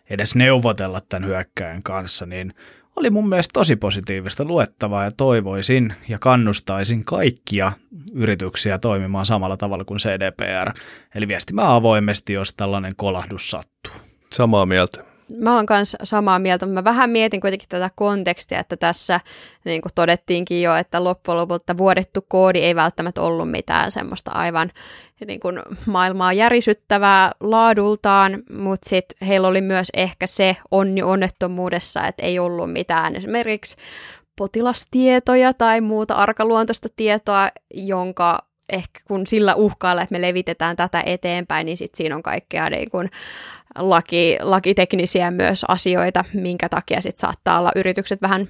edes neuvotella tämän hyökkäjän kanssa, niin oli mun mielestä tosi positiivista luettavaa ja toivoisin ja kannustaisin kaikkia yrityksiä toimimaan samalla tavalla kuin CDPR, eli viestimään avoimesti, jos tällainen kolahdus sattuu. Samaa mieltä mä oon kanssa samaa mieltä, mutta mä vähän mietin kuitenkin tätä kontekstia, että tässä niin kuin todettiinkin jo, että loppujen lopulta vuodettu koodi ei välttämättä ollut mitään semmoista aivan niin kuin maailmaa järisyttävää laadultaan, mutta sitten heillä oli myös ehkä se onni onnettomuudessa, että ei ollut mitään esimerkiksi potilastietoja tai muuta arkaluontoista tietoa, jonka ehkä kun sillä uhkaalla, että me levitetään tätä eteenpäin, niin sitten siinä on kaikkea niin kuin laki, lakiteknisiä myös asioita, minkä takia sitten saattaa olla yritykset vähän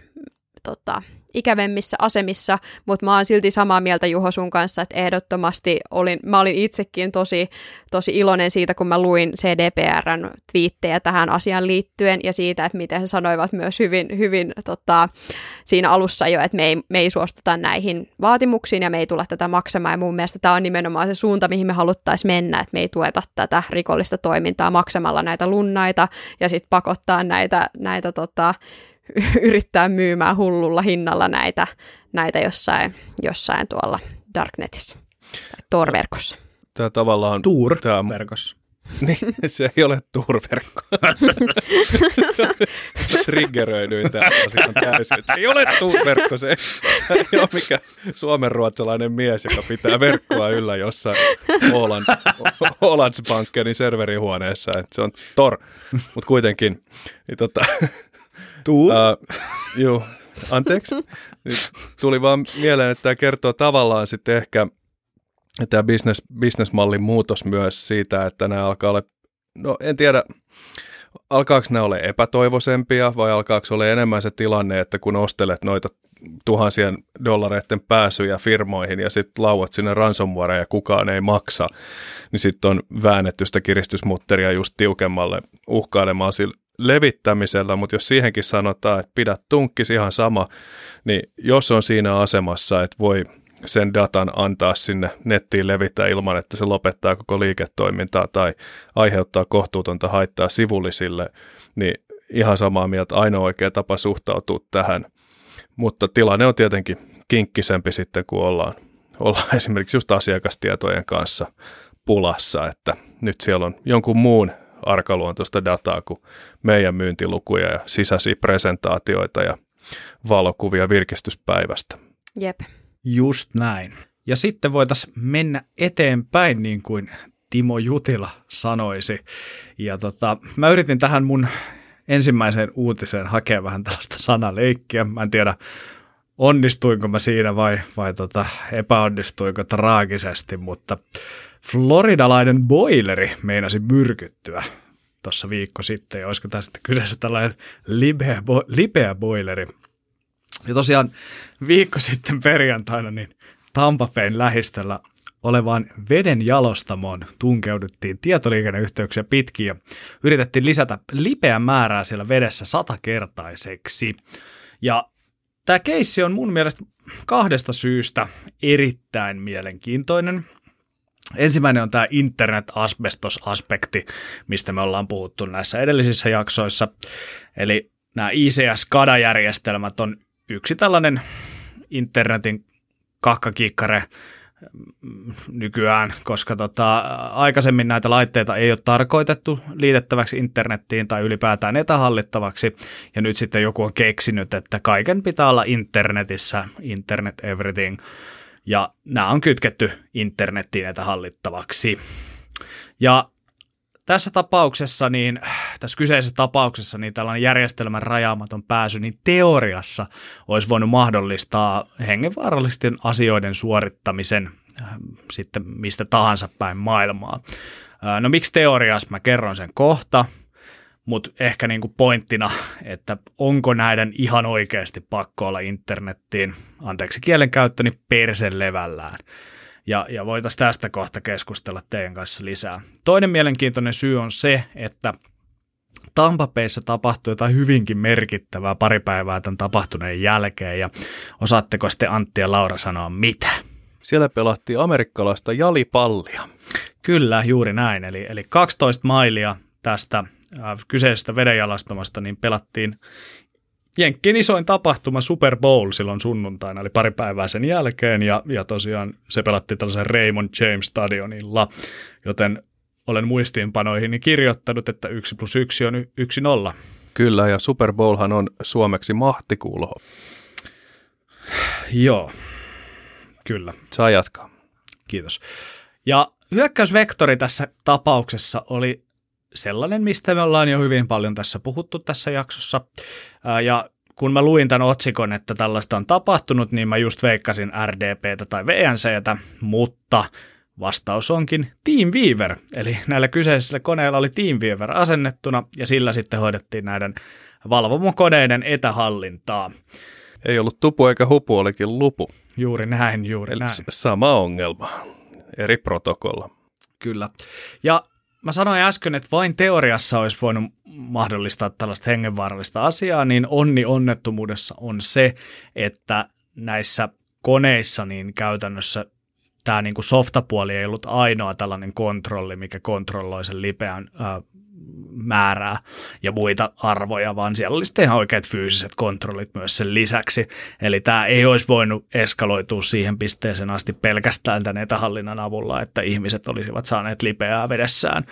tota, ikävemmissä asemissa, mutta mä oon silti samaa mieltä Juho sun kanssa, että ehdottomasti olin, mä olin itsekin tosi, tosi iloinen siitä, kun mä luin CDPRn twiittejä tähän asiaan liittyen ja siitä, että miten he sanoivat myös hyvin, hyvin tota, siinä alussa jo, että me ei, me ei suostuta näihin vaatimuksiin ja me ei tulla tätä maksamaan. Ja mun mielestä tämä on nimenomaan se suunta, mihin me haluttaisiin mennä, että me ei tueta tätä rikollista toimintaa maksamalla näitä lunnaita ja sitten pakottaa näitä, näitä tota, <laughs> yrittää myymään hullulla hinnalla näitä, näitä jossain, jossain tuolla Darknetissä tai Tor-verkossa. Tämä tavallaan... Tour-verkossa. <laughs> Niin, se ei ole Tor-verkko. <laughs> Triggeröidyin tämä asia täysin. Se ei ole Tor-verkko, se ei ole mikä suomenruotsalainen mies, joka pitää verkkoa yllä jossain Åland, Ålandsbankenin serverihuoneessa. Että se on Tor, mutta kuitenkin. Niin tota, Tuu. Uh, joo, anteeksi. Nyt tuli vaan mieleen, että tämä kertoo tavallaan sitten ehkä tämä business, businessmallin muutos myös siitä, että nämä alkaa olla, no en tiedä, alkaako nämä olla epätoivoisempia vai alkaako olla enemmän se tilanne, että kun ostelet noita tuhansien dollareiden pääsyjä firmoihin ja sitten lauat sinne ransomwarea ja kukaan ei maksa, niin sitten on väännetty sitä kiristysmutteria just tiukemmalle uhkailemaan sillä levittämisellä, mutta jos siihenkin sanotaan, että pidä tunkkis ihan sama, niin jos on siinä asemassa, että voi sen datan antaa sinne nettiin levittää ilman, että se lopettaa koko liiketoimintaa tai aiheuttaa kohtuutonta haittaa sivullisille, niin ihan samaa mieltä ainoa oikea tapa suhtautua tähän. Mutta tilanne on tietenkin kinkkisempi sitten, kun ollaan, ollaan <laughs> esimerkiksi just asiakastietojen kanssa pulassa, että nyt siellä on jonkun muun arkaluontoista dataa kuin meidän myyntilukuja ja sisäisiä presentaatioita ja valokuvia virkistyspäivästä. Jep. Just näin. Ja sitten voitaisiin mennä eteenpäin, niin kuin Timo Jutila sanoisi. Ja tota, mä yritin tähän mun ensimmäiseen uutiseen hakea vähän tällaista sanaleikkiä. Mä en tiedä, onnistuinko mä siinä vai, vai tota, epäonnistuinko traagisesti, mutta floridalainen boileri meinasi myrkyttyä tuossa viikko sitten, ja olisiko tässä kyseessä tällainen lipeä, bo, lipeä boileri. Ja tosiaan viikko sitten perjantaina niin Tampapein lähistöllä olevaan veden jalostamoon tunkeuduttiin tietoliikenneyhteyksiä pitkin ja yritettiin lisätä lipeän määrää siellä vedessä satakertaiseksi. Ja tämä keissi on mun mielestä kahdesta syystä erittäin mielenkiintoinen. Ensimmäinen on tämä internet-asbestos-aspekti, mistä me ollaan puhuttu näissä edellisissä jaksoissa. Eli nämä ICS-SCADA-järjestelmät on yksi tällainen internetin kakkakikkare mm, nykyään, koska tota, aikaisemmin näitä laitteita ei ole tarkoitettu liitettäväksi internettiin tai ylipäätään etähallittavaksi, ja nyt sitten joku on keksinyt, että kaiken pitää olla internetissä, internet everything, ja nämä on kytketty internettiin näitä hallittavaksi. Ja tässä tapauksessa, niin, tässä kyseisessä tapauksessa, niin tällainen järjestelmän rajaamaton pääsy, niin teoriassa olisi voinut mahdollistaa hengenvaarallisten asioiden suorittamisen äh, sitten mistä tahansa päin maailmaa. Äh, no miksi teoriassa? Mä kerron sen kohta mutta ehkä niinku pointtina, että onko näiden ihan oikeasti pakko olla internettiin, anteeksi kielenkäyttöni, persen levällään. Ja, ja voitaisiin tästä kohta keskustella teidän kanssa lisää. Toinen mielenkiintoinen syy on se, että Tampapeissa tapahtui jotain hyvinkin merkittävää pari päivää tämän tapahtuneen jälkeen, ja osaatteko sitten Antti ja Laura sanoa mitä? Siellä pelattiin amerikkalaista jalipallia. Kyllä, juuri näin. Eli, eli 12 mailia tästä kyseisestä vedenjalastamasta, niin pelattiin Jenkkien isoin tapahtuma Super Bowl silloin sunnuntaina, eli pari päivää sen jälkeen, ja, ja tosiaan se pelattiin tällaisen Raymond James Stadionilla, joten olen muistiinpanoihin kirjoittanut, että 1 plus 1 on 1 nolla. Kyllä, ja Super Bowlhan on suomeksi mahtikulho. <sighs> Joo, kyllä. Saa jatkaa. Kiitos. Ja hyökkäysvektori tässä tapauksessa oli sellainen, mistä me ollaan jo hyvin paljon tässä puhuttu tässä jaksossa. Ja kun mä luin tämän otsikon, että tällaista on tapahtunut, niin mä just veikkasin RDPtä tai VNCtä, mutta Vastaus onkin Teamweaver, eli näillä kyseisillä koneilla oli Teamweaver asennettuna ja sillä sitten hoidettiin näiden valvomokoneiden etähallintaa. Ei ollut tupu eikä hupu, olikin lupu. Juuri näin, juuri eli näin. Sama ongelma, eri protokolla. Kyllä. Ja mä sanoin äsken, että vain teoriassa olisi voinut mahdollistaa tällaista hengenvaarallista asiaa, niin onni onnettomuudessa on se, että näissä koneissa niin käytännössä tämä niin kuin softapuoli ei ollut ainoa tällainen kontrolli, mikä kontrolloi sen lipeän ää, määrää ja muita arvoja, vaan siellä olisi ihan oikeat fyysiset kontrollit myös sen lisäksi. Eli tämä ei olisi voinut eskaloitua siihen pisteeseen asti pelkästään tämän etähallinnan avulla, että ihmiset olisivat saaneet lipeää vedessään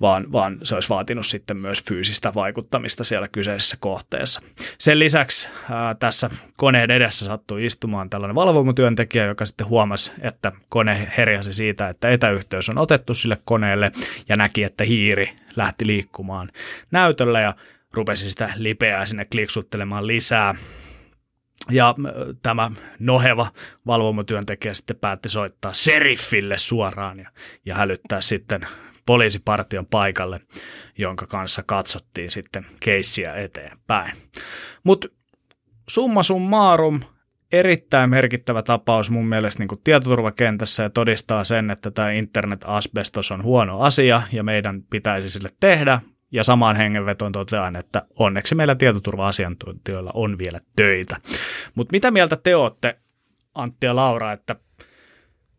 vaan, vaan se olisi vaatinut sitten myös fyysistä vaikuttamista siellä kyseisessä kohteessa. Sen lisäksi ää, tässä koneen edessä sattui istumaan tällainen valvomutyöntekijä, joka sitten huomasi, että kone herjasi siitä, että etäyhteys on otettu sille koneelle ja näki, että hiiri lähti liikkumaan näytöllä ja rupesi sitä lipeää sinne kliksuttelemaan lisää. Ja tämä noheva valvomotyöntekijä sitten päätti soittaa seriffille suoraan ja, ja hälyttää sitten poliisipartion paikalle, jonka kanssa katsottiin sitten keissiä eteenpäin. Mutta summa summarum, erittäin merkittävä tapaus mun mielestä niin tietoturvakentässä ja todistaa sen, että tämä internet-asbestos on huono asia ja meidän pitäisi sille tehdä. Ja samaan hengenvetoon totean, että onneksi meillä tietoturva-asiantuntijoilla on vielä töitä. Mutta mitä mieltä te olette, Antti ja Laura, että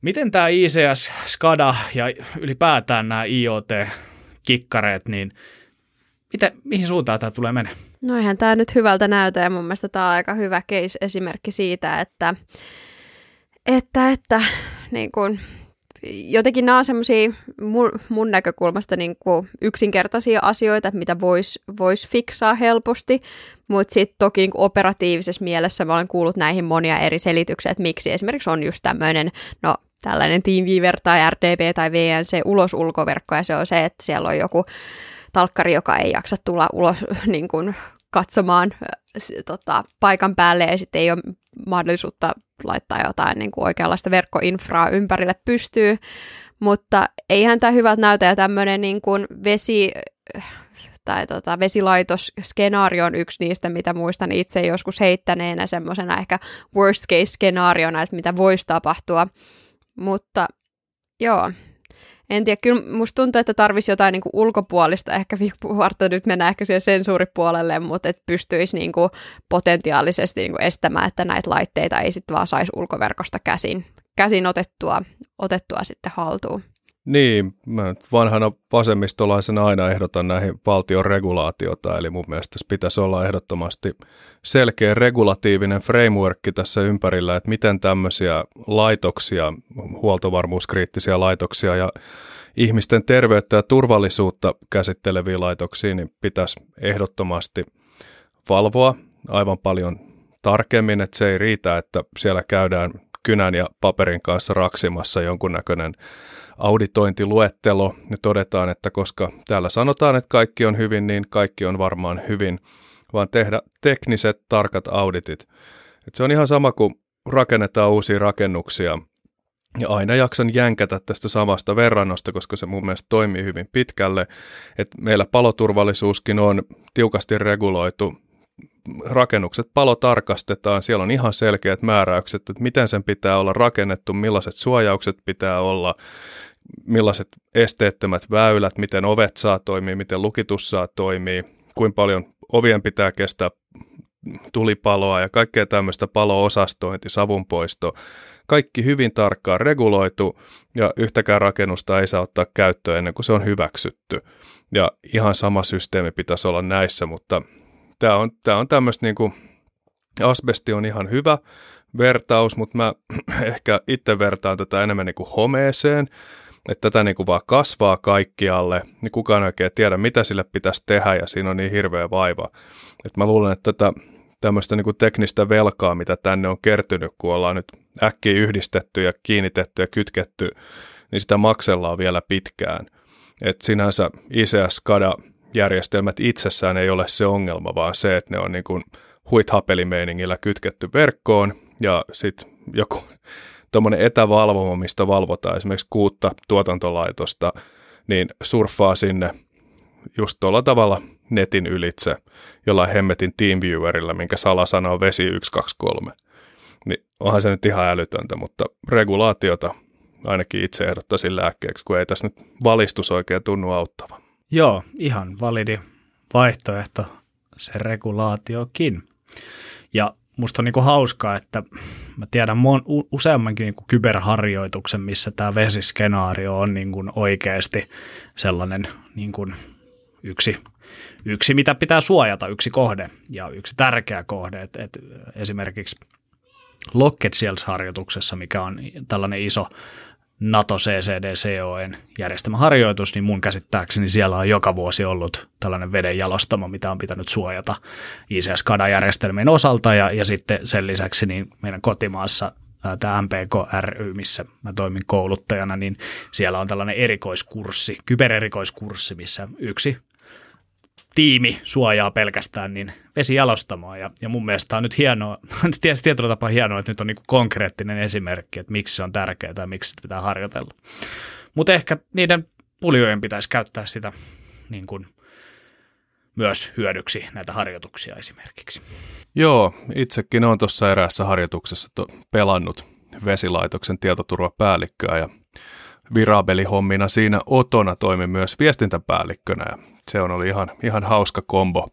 Miten tämä ICS, SCADA ja ylipäätään nämä IoT-kikkareet, niin miten, mihin suuntaan tämä tulee mennä? No eihän tämä nyt hyvältä näytä ja mun mielestä tämä on aika hyvä case-esimerkki siitä, että, että, että niin kun, jotenkin nämä on semmoisia mun, mun näkökulmasta niin kuin yksinkertaisia asioita, mitä voisi vois fiksaa helposti, mutta sitten toki niin operatiivisessa mielessä mä olen kuullut näihin monia eri selityksiä, että miksi esimerkiksi on just tämmöinen, no tällainen TeamViewer tai RDP tai VNC ulos ulkoverkko, ja se on se, että siellä on joku talkkari, joka ei jaksa tulla ulos <laughs> niin kuin, katsomaan tota, paikan päälle, ja sitten ei ole mahdollisuutta laittaa jotain niin kuin oikeanlaista verkkoinfraa ympärille pystyy, mutta eihän tämä hyvältä näytä, ja tämmöinen niin kuin vesi, tai tota, vesilaitosskenaario on yksi niistä, mitä muistan itse joskus heittäneenä semmoisena ehkä worst case skenaariona, että mitä voisi tapahtua. Mutta joo, en tiedä, kyllä musta tuntuu, että tarvisi jotain niin ulkopuolista, ehkä vartta nyt mennään ehkä siihen sensuuripuolelle, mutta että pystyisi niin kuin potentiaalisesti niin kuin estämään, että näitä laitteita ei sitten vaan saisi ulkoverkosta käsin, käsin otettua, otettua sitten haltuun. Niin, mä vanhana vasemmistolaisena aina ehdotan näihin valtion regulaatiota, eli mun mielestä tässä pitäisi olla ehdottomasti selkeä regulatiivinen framework tässä ympärillä, että miten tämmöisiä laitoksia, huoltovarmuuskriittisiä laitoksia ja ihmisten terveyttä ja turvallisuutta käsitteleviä laitoksia, niin pitäisi ehdottomasti valvoa aivan paljon tarkemmin, että se ei riitä, että siellä käydään kynän ja paperin kanssa raksimassa jonkunnäköinen auditointiluettelo ja todetaan, että koska täällä sanotaan, että kaikki on hyvin, niin kaikki on varmaan hyvin, vaan tehdä tekniset tarkat auditit. Et se on ihan sama kuin rakennetaan uusia rakennuksia ja aina jaksan jänkätä tästä samasta verrannosta, koska se mun mielestä toimii hyvin pitkälle. Et meillä paloturvallisuuskin on tiukasti reguloitu rakennukset palo tarkastetaan, siellä on ihan selkeät määräykset, että miten sen pitää olla rakennettu, millaiset suojaukset pitää olla, millaiset esteettömät väylät, miten ovet saa toimia, miten lukitus saa toimia, kuinka paljon ovien pitää kestää tulipaloa ja kaikkea tämmöistä palo-osastointi, savunpoisto, kaikki hyvin tarkkaan reguloitu ja yhtäkään rakennusta ei saa ottaa käyttöön ennen kuin se on hyväksytty. Ja ihan sama systeemi pitäisi olla näissä, mutta tämä on, tämä on tämmöistä niin kuin, asbesti on ihan hyvä vertaus, mutta mä <clears throat> ehkä itse vertaan tätä enemmän niin kuin homeeseen, että tätä niin kuin vaan kasvaa kaikkialle, niin kukaan ei oikein tiedä, mitä sille pitäisi tehdä, ja siinä on niin hirveä vaiva. Että mä luulen, että tätä tämmöistä niin kuin teknistä velkaa, mitä tänne on kertynyt, kun ollaan nyt äkkiä yhdistetty ja kiinnitetty ja kytketty, niin sitä maksellaan vielä pitkään. että sinänsä ICS-SCADA järjestelmät itsessään ei ole se ongelma, vaan se, että ne on niin kuin huithapelimeiningillä kytketty verkkoon ja sitten joku <laughs> tuommoinen etävalvoma, mistä valvotaan esimerkiksi kuutta tuotantolaitosta, niin surffaa sinne just tuolla tavalla netin ylitse jollain hemmetin TeamViewerillä, minkä salasana on vesi 123. Niin onhan se nyt ihan älytöntä, mutta regulaatiota ainakin itse ehdottaisin lääkkeeksi, kun ei tässä nyt valistus oikein tunnu auttava. Joo, ihan validi vaihtoehto se regulaatiokin. Ja musta on niinku hauskaa, että mä tiedän mon, useammankin niinku kyberharjoituksen, missä tämä vesiskenaario on niinku oikeasti sellainen niinku yksi, yksi, mitä pitää suojata, yksi kohde ja yksi tärkeä kohde. Et, et esimerkiksi Locked Shields-harjoituksessa, mikä on tällainen iso NATO CCDCOen järjestämä harjoitus, niin mun käsittääkseni siellä on joka vuosi ollut tällainen veden jalostamo, mitä on pitänyt suojata ICS-kadajärjestelmien osalta. Ja, ja sitten sen lisäksi niin meidän kotimaassa tämä MPK ry, missä mä toimin kouluttajana, niin siellä on tällainen erikoiskurssi, kybererikoiskurssi, missä yksi tiimi suojaa pelkästään niin vesijalostamoa. Ja, ja mun mielestä on nyt hienoa, <laughs> tietysti tietyllä tapaa hienoa, että nyt on niin konkreettinen esimerkki, että miksi se on tärkeää ja miksi sitä pitää harjoitella. Mutta ehkä niiden puljojen pitäisi käyttää sitä niin kuin myös hyödyksi näitä harjoituksia esimerkiksi. Joo, itsekin olen tuossa eräässä harjoituksessa pelannut vesilaitoksen tietoturvapäällikköä ja virabelihommina siinä Otona toimi myös viestintäpäällikkönä ja se on oli ihan, ihan hauska kombo.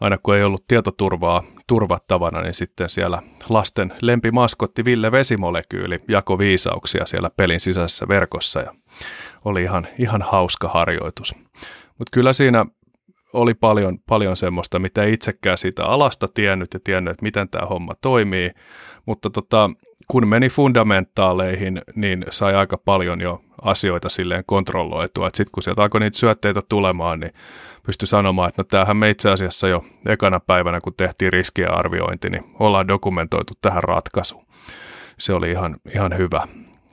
Aina kun ei ollut tietoturvaa turvattavana, niin sitten siellä lasten lempimaskotti Ville Vesimolekyyli jako viisauksia siellä pelin sisäisessä verkossa ja oli ihan, ihan hauska harjoitus. Mutta kyllä siinä oli paljon, paljon semmoista, mitä itsekään siitä alasta tiennyt ja tiennyt, että miten tämä homma toimii, mutta tota, kun meni fundamentaaleihin, niin sai aika paljon jo asioita silleen kontrolloitua. Sitten kun sieltä alkoi niitä syötteitä tulemaan, niin pystyi sanomaan, että no tämähän me itse asiassa jo ekana päivänä, kun tehtiin riskiarviointi, niin ollaan dokumentoitu tähän ratkaisuun. Se oli ihan, ihan hyvä,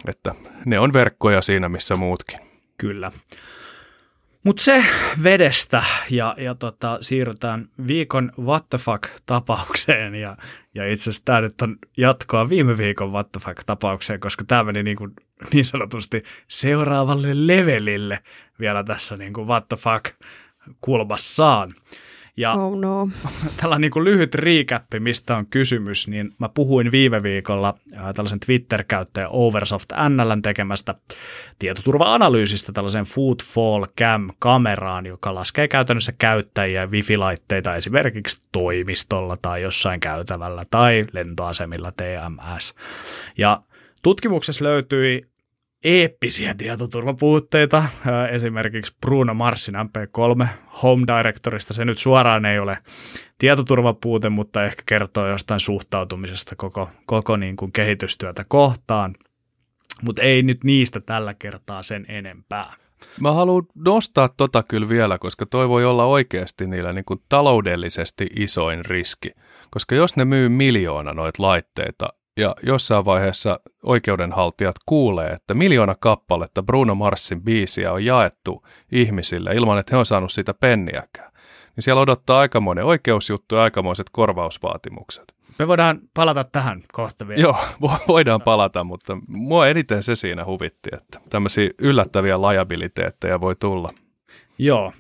että ne on verkkoja siinä, missä muutkin. Kyllä. Mutta se vedestä ja, ja tota, siirrytään viikon what the fuck-tapaukseen ja, ja itse asiassa tämä nyt on jatkoa viime viikon what the fuck-tapaukseen, koska tämä meni niin, kuin, niin sanotusti seuraavalle levelille vielä tässä niin kuin what the fuck kulmassaan. Ja oh no. <laughs> tällä niin kuin lyhyt recap, mistä on kysymys, niin mä puhuin viime viikolla äh, tällaisen Twitter-käyttäjä Oversoft NLn tekemästä tietoturva-analyysistä tällaisen Footfall Cam-kameraan, joka laskee käytännössä käyttäjiä wifi-laitteita esimerkiksi toimistolla tai jossain käytävällä tai lentoasemilla TMS. Ja tutkimuksessa löytyi eeppisiä tietoturvapuutteita, esimerkiksi Bruno Marsin MP3 Home Directorista. Se nyt suoraan ei ole tietoturvapuute, mutta ehkä kertoo jostain suhtautumisesta koko, koko niin kuin kehitystyötä kohtaan. Mutta ei nyt niistä tällä kertaa sen enempää. Mä haluan nostaa tota kyllä vielä, koska toi voi olla oikeasti niillä niin kuin taloudellisesti isoin riski. Koska jos ne myy miljoona noita laitteita, ja jossain vaiheessa oikeudenhaltijat kuulee, että miljoona kappaletta Bruno Marsin biisiä on jaettu ihmisille ilman, että he on saanut siitä penniäkään. Niin siellä odottaa aikamoinen oikeusjuttu ja aikamoiset korvausvaatimukset. Me voidaan palata tähän kohta vielä. Joo, <laughs> voidaan palata, mutta mua eniten se siinä huvitti, että tämmöisiä yllättäviä lajabiliteetteja voi tulla. Joo,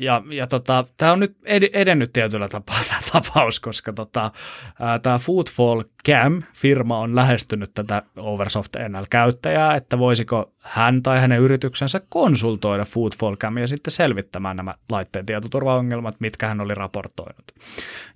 ja, ja tota, tämä on nyt edennyt tietyllä tapaa tämä <laughs> tapaus, koska tota, tämä Foodfall Cam-firma on lähestynyt tätä Oversoft NL-käyttäjää, että voisiko hän tai hänen yrityksensä konsultoida Foodfall Camia sitten selvittämään nämä laitteen tietoturvaongelmat, mitkä hän oli raportoinut.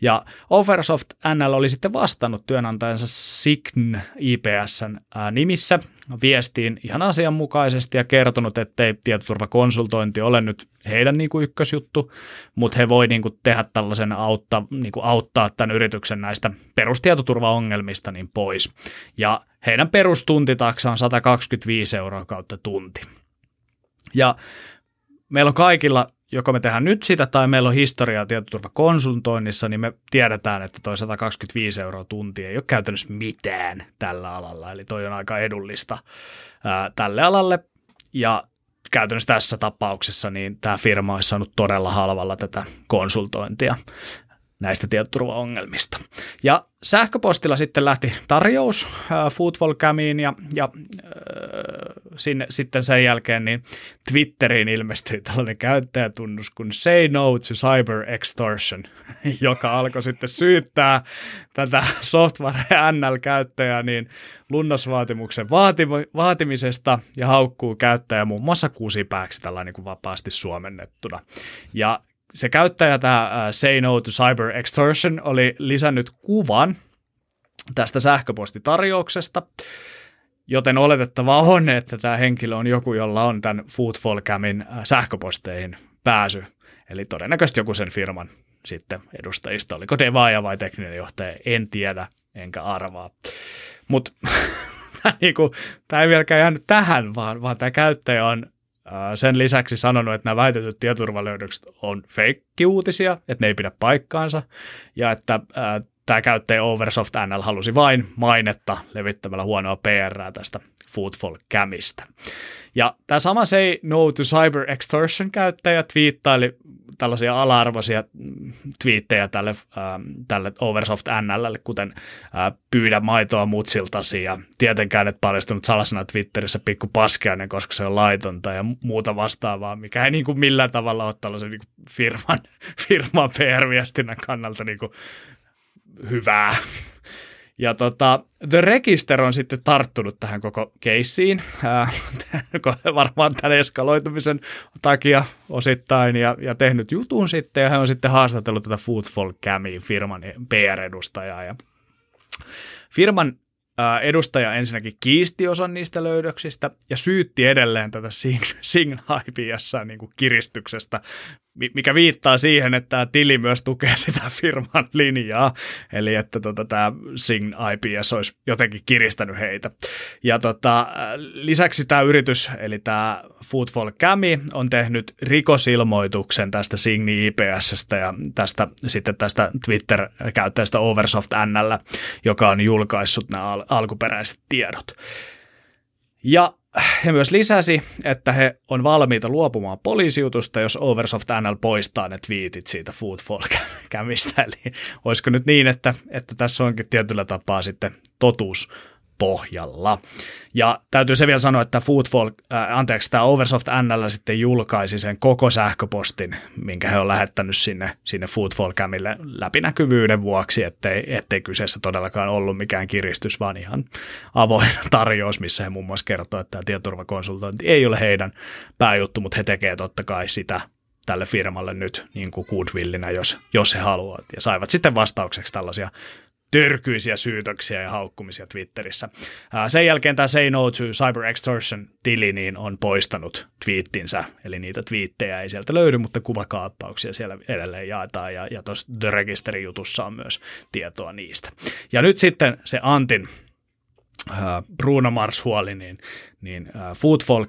Ja Oversoft NL oli sitten vastannut työnantajansa Sign IPSn nimissä viestiin ihan asianmukaisesti ja kertonut, ettei tietoturvakonsultointi ole nyt heidän niin kuin ykkösjuttu, mutta he voi niin kuin tehdä tällaisen autta, niin kuin auttaa tämän yrityksen näistä perustietoturvaongelmista niin pois. Ja heidän perustuntitaksa on 125 euroa kautta tunti. Ja meillä on kaikilla, joko me tehdään nyt sitä tai meillä on historiaa tietoturvakonsultoinnissa, niin me tiedetään, että toi 125 euroa tunti ei ole käytännössä mitään tällä alalla. Eli toi on aika edullista ää, tälle alalle. Ja käytännössä tässä tapauksessa niin tämä firma olisi saanut todella halvalla tätä konsultointia. Näistä tietoturvaongelmista. Ja sähköpostilla sitten lähti tarjous äh, Football-kämiin ja, ja äh, sinne, sitten sen jälkeen niin Twitteriin ilmestyi tällainen käyttäjätunnus kuin Say No to Cyber Extortion, <laughs> joka alkoi sitten syyttää tätä <laughs> software NL-käyttäjää niin lunnasvaatimuksen vaatim- vaatimisesta ja haukkuu käyttäjä muun muassa kusipääksi tällä niin kuin vapaasti suomennettuna. Ja se käyttäjä, tämä Say No to Cyber Extortion, oli lisännyt kuvan tästä sähköpostitarjouksesta, joten oletettavaa on, että tämä henkilö on joku, jolla on tämän Footfall Camin sähköposteihin pääsy. Eli todennäköisesti joku sen firman sitten edustajista. Oliko devaaja vai tekninen johtaja, en tiedä, enkä arvaa. Mutta <laughs> niinku, tämä ei vieläkään jäänyt tähän, vaan, vaan tämä käyttäjä on sen lisäksi sanonut, että nämä väitetyt tietoturvalöydökset on feikkiuutisia, että ne ei pidä paikkaansa, ja että tämä käyttäjä Oversoft NL halusi vain mainetta levittämällä huonoa PR tästä Foodfall Camista. Ja tämä sama Say No to Cyber Extortion käyttäjä twiittaili tällaisia ala-arvoisia twiittejä tälle, äh, tälle Oversoft NLlle, kuten äh, pyydä maitoa mutsiltasi ja tietenkään et paljastunut salasana Twitterissä pikku paskeainen, koska se on laitonta ja muuta vastaavaa, mikä ei niin kuin millään tavalla ole tällaisen niin firman, <laughs> firman PR-viestinnän kannalta niin kuin hyvää. Ja tota, The Register on sitten tarttunut tähän koko keissiin, <laughs> varmaan tämän eskaloitumisen takia osittain, ja, ja tehnyt jutun sitten, ja he on sitten haastatellut tätä Foodfall Camia, firman PR-edustajaa, ja firman edustaja ensinnäkin kiisti osan niistä löydöksistä ja syytti edelleen tätä Sing, IPS niin kiristyksestä, mikä viittaa siihen, että tämä tili myös tukee <laughs> sitä firman linjaa, eli että tota, tämä Sing IPS olisi jotenkin kiristänyt heitä. Ja tota, lisäksi tämä yritys, eli tämä Foodfall Cami, on tehnyt rikosilmoituksen tästä Sing IPSstä ja tästä, sitten tästä Twitter-käyttäjästä Oversoft NL, joka on julkaissut nämä al- alkuperäiset tiedot. Ja he myös lisäsi, että he on valmiita luopumaan poliisiutusta, jos Oversoft NL poistaa ne twiitit siitä Foodfall <laughs> kämistä. Eli olisiko nyt niin, että, että tässä onkin tietyllä tapaa sitten totuus pohjalla. Ja täytyy se vielä sanoa, että Foodfall, äh, anteeksi, tämä Oversoft NL sitten julkaisi sen koko sähköpostin, minkä he on lähettänyt sinne, sinne Foodfall Camille läpinäkyvyyden vuoksi, ettei, ettei kyseessä todellakaan ollut mikään kiristys, vaan ihan avoin <laughs> tarjous, missä he muun muassa kertoo, että tämä tietoturvakonsultointi ei ole heidän pääjuttu, mutta he tekevät totta kai sitä tälle firmalle nyt niin kuin goodwillinä, jos, jos he haluavat. Ja saivat sitten vastaukseksi tällaisia törkyisiä syytöksiä ja haukkumisia Twitterissä. Sen jälkeen tämä Say No to Cyber Extortion-tili niin on poistanut twiittinsä, eli niitä twiittejä ei sieltä löydy, mutta kuvakaappauksia siellä edelleen jaetaan, ja, ja tuossa The Register-jutussa on myös tietoa niistä. Ja nyt sitten se Antin Bruno Mars huoli, niin, niin Footfall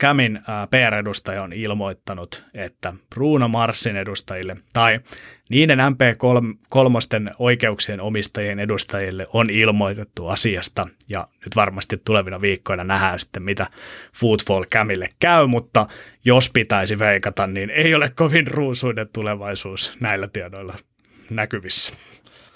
Camin PR-edustaja on ilmoittanut, että Bruno Marsin edustajille tai niiden MP3 oikeuksien omistajien edustajille on ilmoitettu asiasta. Ja nyt varmasti tulevina viikkoina nähdään sitten, mitä Footfall Camille käy, mutta jos pitäisi veikata, niin ei ole kovin ruusuinen tulevaisuus näillä tiedoilla näkyvissä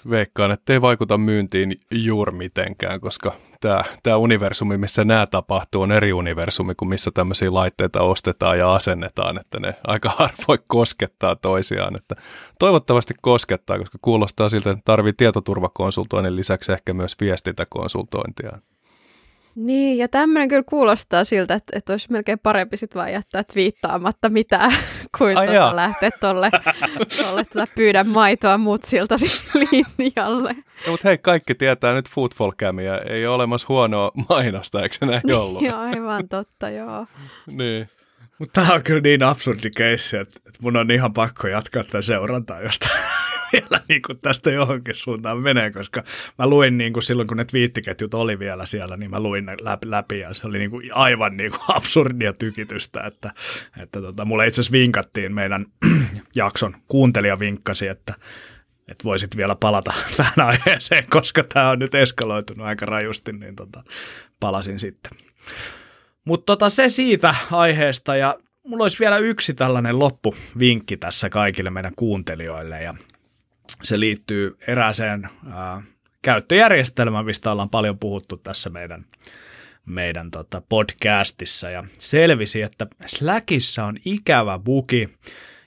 veikkaan, että ei vaikuta myyntiin juuri mitenkään, koska tämä, tämä universumi, missä nämä tapahtuu, on eri universumi kuin missä tämmöisiä laitteita ostetaan ja asennetaan, että ne aika harvoin koskettaa toisiaan. Että toivottavasti koskettaa, koska kuulostaa siltä, että tarvii tietoturvakonsultoinnin lisäksi ehkä myös viestintäkonsultointia. Niin, ja tämmöinen kyllä kuulostaa siltä, että, että olisi melkein parempi sitten vaan jättää twiittaamatta mitään, <laughs> kuin Ai tuota lähteä tolle, <laughs> tolle tuota pyydä maitoa mutsilta <laughs> linjalle. No, mutta hei, kaikki tietää nyt Football Camia, ei ole olemassa huonoa mainosta, eikö se näin ollut? joo, aivan totta, joo. niin. Mutta tämä on kyllä niin absurdi keissi, että, että mun on ihan pakko jatkaa tätä seurantaa josta <laughs> vielä niin kuin tästä johonkin suuntaan menee, koska mä luin niin kuin silloin, kun ne twiittiketjut oli vielä siellä, niin mä luin ne läpi, läpi ja se oli niin kuin aivan niin kuin <laughs> absurdia tykitystä, että, että tota, mulle itse asiassa vinkattiin meidän <clears throat> jakson, kuuntelija vinkkasi, että että voisit vielä palata <laughs> tähän aiheeseen, koska tämä on nyt eskaloitunut aika rajusti, niin tota, palasin sitten. Mutta tota, se siitä aiheesta ja mulla olisi vielä yksi tällainen loppuvinkki tässä kaikille meidän kuuntelijoille ja Se liittyy erääseen ää, käyttöjärjestelmään, mistä ollaan paljon puhuttu tässä meidän, meidän tota podcastissa. Ja selvisi, että Slackissa on ikävä bugi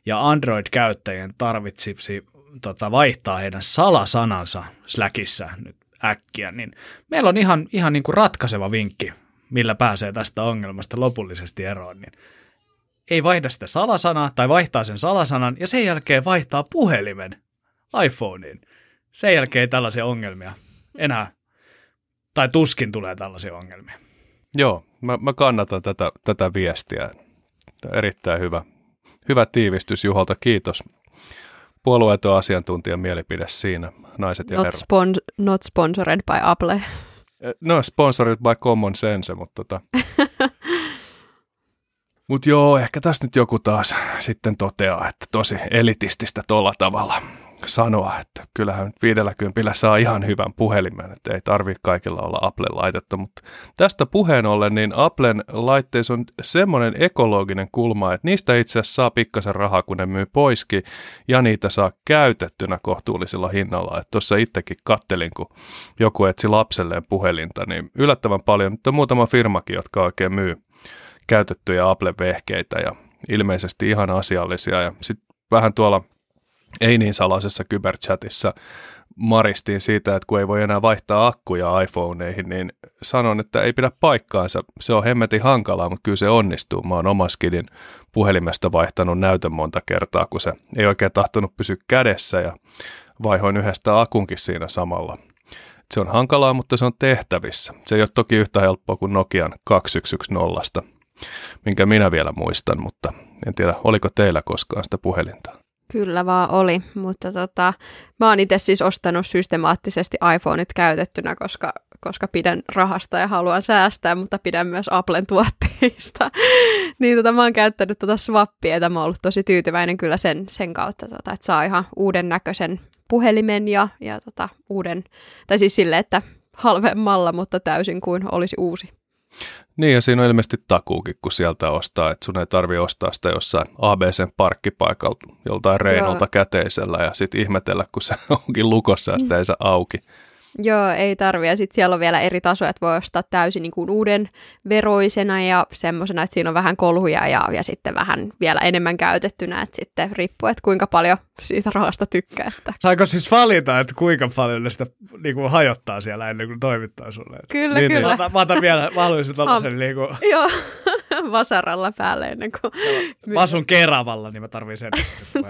ja Android-käyttäjien tarvitsisi tota, vaihtaa heidän salasanansa Slackissa nyt äkkiä, niin meillä on ihan, ihan niin kuin ratkaiseva vinkki, millä pääsee tästä ongelmasta lopullisesti eroon. Niin ei vaihda sitä salasanaa tai vaihtaa sen salasanan ja sen jälkeen vaihtaa puhelimen iPhoneen. Sen jälkeen ei tällaisia ongelmia enää, tai tuskin tulee tällaisia ongelmia. Joo, mä, mä kannatan tätä, tätä viestiä. Tämä erittäin hyvä, hyvä tiivistys Juholta, kiitos. Puolueeton asiantuntijan mielipide siinä, naiset ja not, herrat. spon- not sponsored by Apple. No, sponsored by Common Sense, mutta tota... <laughs> Mut joo, ehkä tässä nyt joku taas sitten toteaa, että tosi elitististä tuolla tavalla sanoa, että kyllähän 50 saa ihan hyvän puhelimen, että ei tarvi kaikilla olla Applen laitetta, mutta tästä puheen ollen, niin Applen laitteissa on semmoinen ekologinen kulma, että niistä itse asiassa saa pikkasen rahaa, kun ne myy poiskin, ja niitä saa käytettynä kohtuullisella hinnalla. Että tuossa itsekin kattelin, kun joku etsi lapselleen puhelinta, niin yllättävän paljon, nyt on muutama firmakin, jotka oikein myy käytettyjä Apple-vehkeitä ja ilmeisesti ihan asiallisia. Ja sitten vähän tuolla ei niin salaisessa kyberchatissa maristiin siitä, että kun ei voi enää vaihtaa akkuja iPhoneihin, niin sanon, että ei pidä paikkaansa. Se on hemmetin hankalaa, mutta kyllä se onnistuu. Mä oon omaskidin puhelimesta vaihtanut näytön monta kertaa, kun se ei oikein tahtonut pysyä kädessä ja vaihoin yhdestä akunkin siinä samalla. Se on hankalaa, mutta se on tehtävissä. Se ei ole toki yhtä helppoa kuin Nokian 2110, minkä minä vielä muistan, mutta en tiedä, oliko teillä koskaan sitä puhelinta. Kyllä vaan oli, mutta tota, mä oon itse siis ostanut systemaattisesti iPhoneit käytettynä, koska, koska pidän rahasta ja haluan säästää, mutta pidän myös Applen tuotteista. <laughs> niin tota, mä oon käyttänyt tota swappia, ja mä oon ollut tosi tyytyväinen kyllä sen, sen kautta, tota, että saa ihan uuden näköisen puhelimen ja, ja tota, uuden, tai siis sille, että halvemmalla, mutta täysin kuin olisi uusi. Niin ja siinä on ilmeisesti takuukin, kun sieltä ostaa, että sun ei tarvi ostaa sitä jossain ABCn parkkipaikalta joltain reinolta Joo. käteisellä ja sitten ihmetellä, kun se <laughs> onkin lukossa ja sitä ei saa auki. Joo, ei tarvi. Ja sitten siellä on vielä eri tasoja, että voi ostaa täysin niin kuin uuden veroisena ja semmoisena, että siinä on vähän kolhuja ja, ja sitten vähän vielä enemmän käytettynä, että sitten riippuu, että kuinka paljon siitä rahasta tykkää. Että. Saiko siis valita, että kuinka paljon ne sitä niin kuin hajottaa siellä ennen kuin toimittaa sulle? Kyllä, niin, niin. kyllä. Niin, mä, otan vielä, mä haluaisin tällaisen niin kuin... Joo, <laughs> vasaralla päälle ennen kuin... Vasun keravalla, niin mä tarvin sen.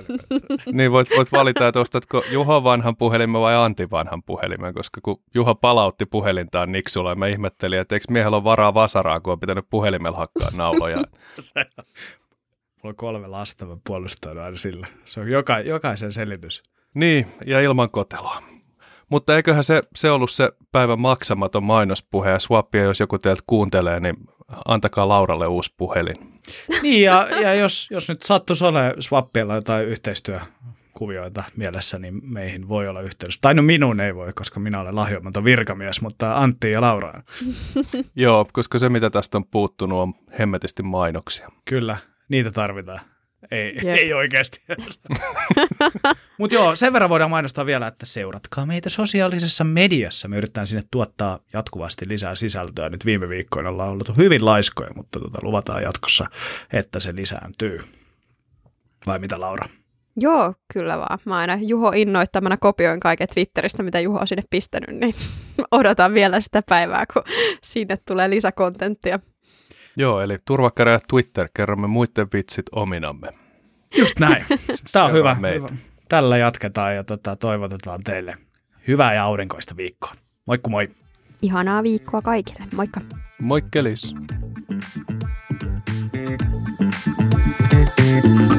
<laughs> niin voit, voit valita, että ostatko Juho vanhan puhelimen vai Antti vanhan puhelimen, koska kun Juho palautti puhelintaan Niksulla, ja mä ihmettelin, että eikö miehellä ole varaa vasaraa, kun on pitänyt puhelimella hakkaa nauloja. <laughs> Mulla on kolme lasta, mä puolustan aina sillä. Se on joka, jokaisen selitys. Niin, ja ilman koteloa. Mutta eiköhän se, se ollut se päivän maksamaton mainospuhe, ja swappia, jos joku teiltä kuuntelee, niin antakaa Lauralle uusi puhelin. Niin, ja, ja jos, jos nyt sattuisi olemaan swappialla jotain yhteistyökuvioita mielessä, niin meihin voi olla yhteydessä. Tai no minun ei voi, koska minä olen lahjoimaton virkamies, mutta Antti ja Laura. Joo, koska se mitä tästä on puuttunut on hemmetisti mainoksia. Kyllä, niitä tarvitaan. Ei, yep. ei oikeasti. <laughs> Mutta joo, sen verran voidaan mainostaa vielä, että seuratkaa meitä sosiaalisessa mediassa. Me yritetään sinne tuottaa jatkuvasti lisää sisältöä. Nyt viime viikkoina ollaan ollut hyvin laiskoja, mutta tota, luvataan jatkossa, että se lisääntyy. Vai mitä Laura? Joo, kyllä vaan. Mä aina Juho innoittamana kopioin kaiken Twitteristä, mitä Juho on sinne pistänyt, niin <laughs> odotan vielä sitä päivää, kun sinne tulee lisäkontenttia. Joo, eli turvakäräjä Twitter, kerromme muiden vitsit ominamme. Just näin. <laughs> Tämä on hyvä. hyvä. Tällä jatketaan ja tota, toivotetaan teille hyvää ja aurinkoista viikkoa. Moikku moi! Ihanaa viikkoa kaikille. Moikka! Moikkelis! Thank you.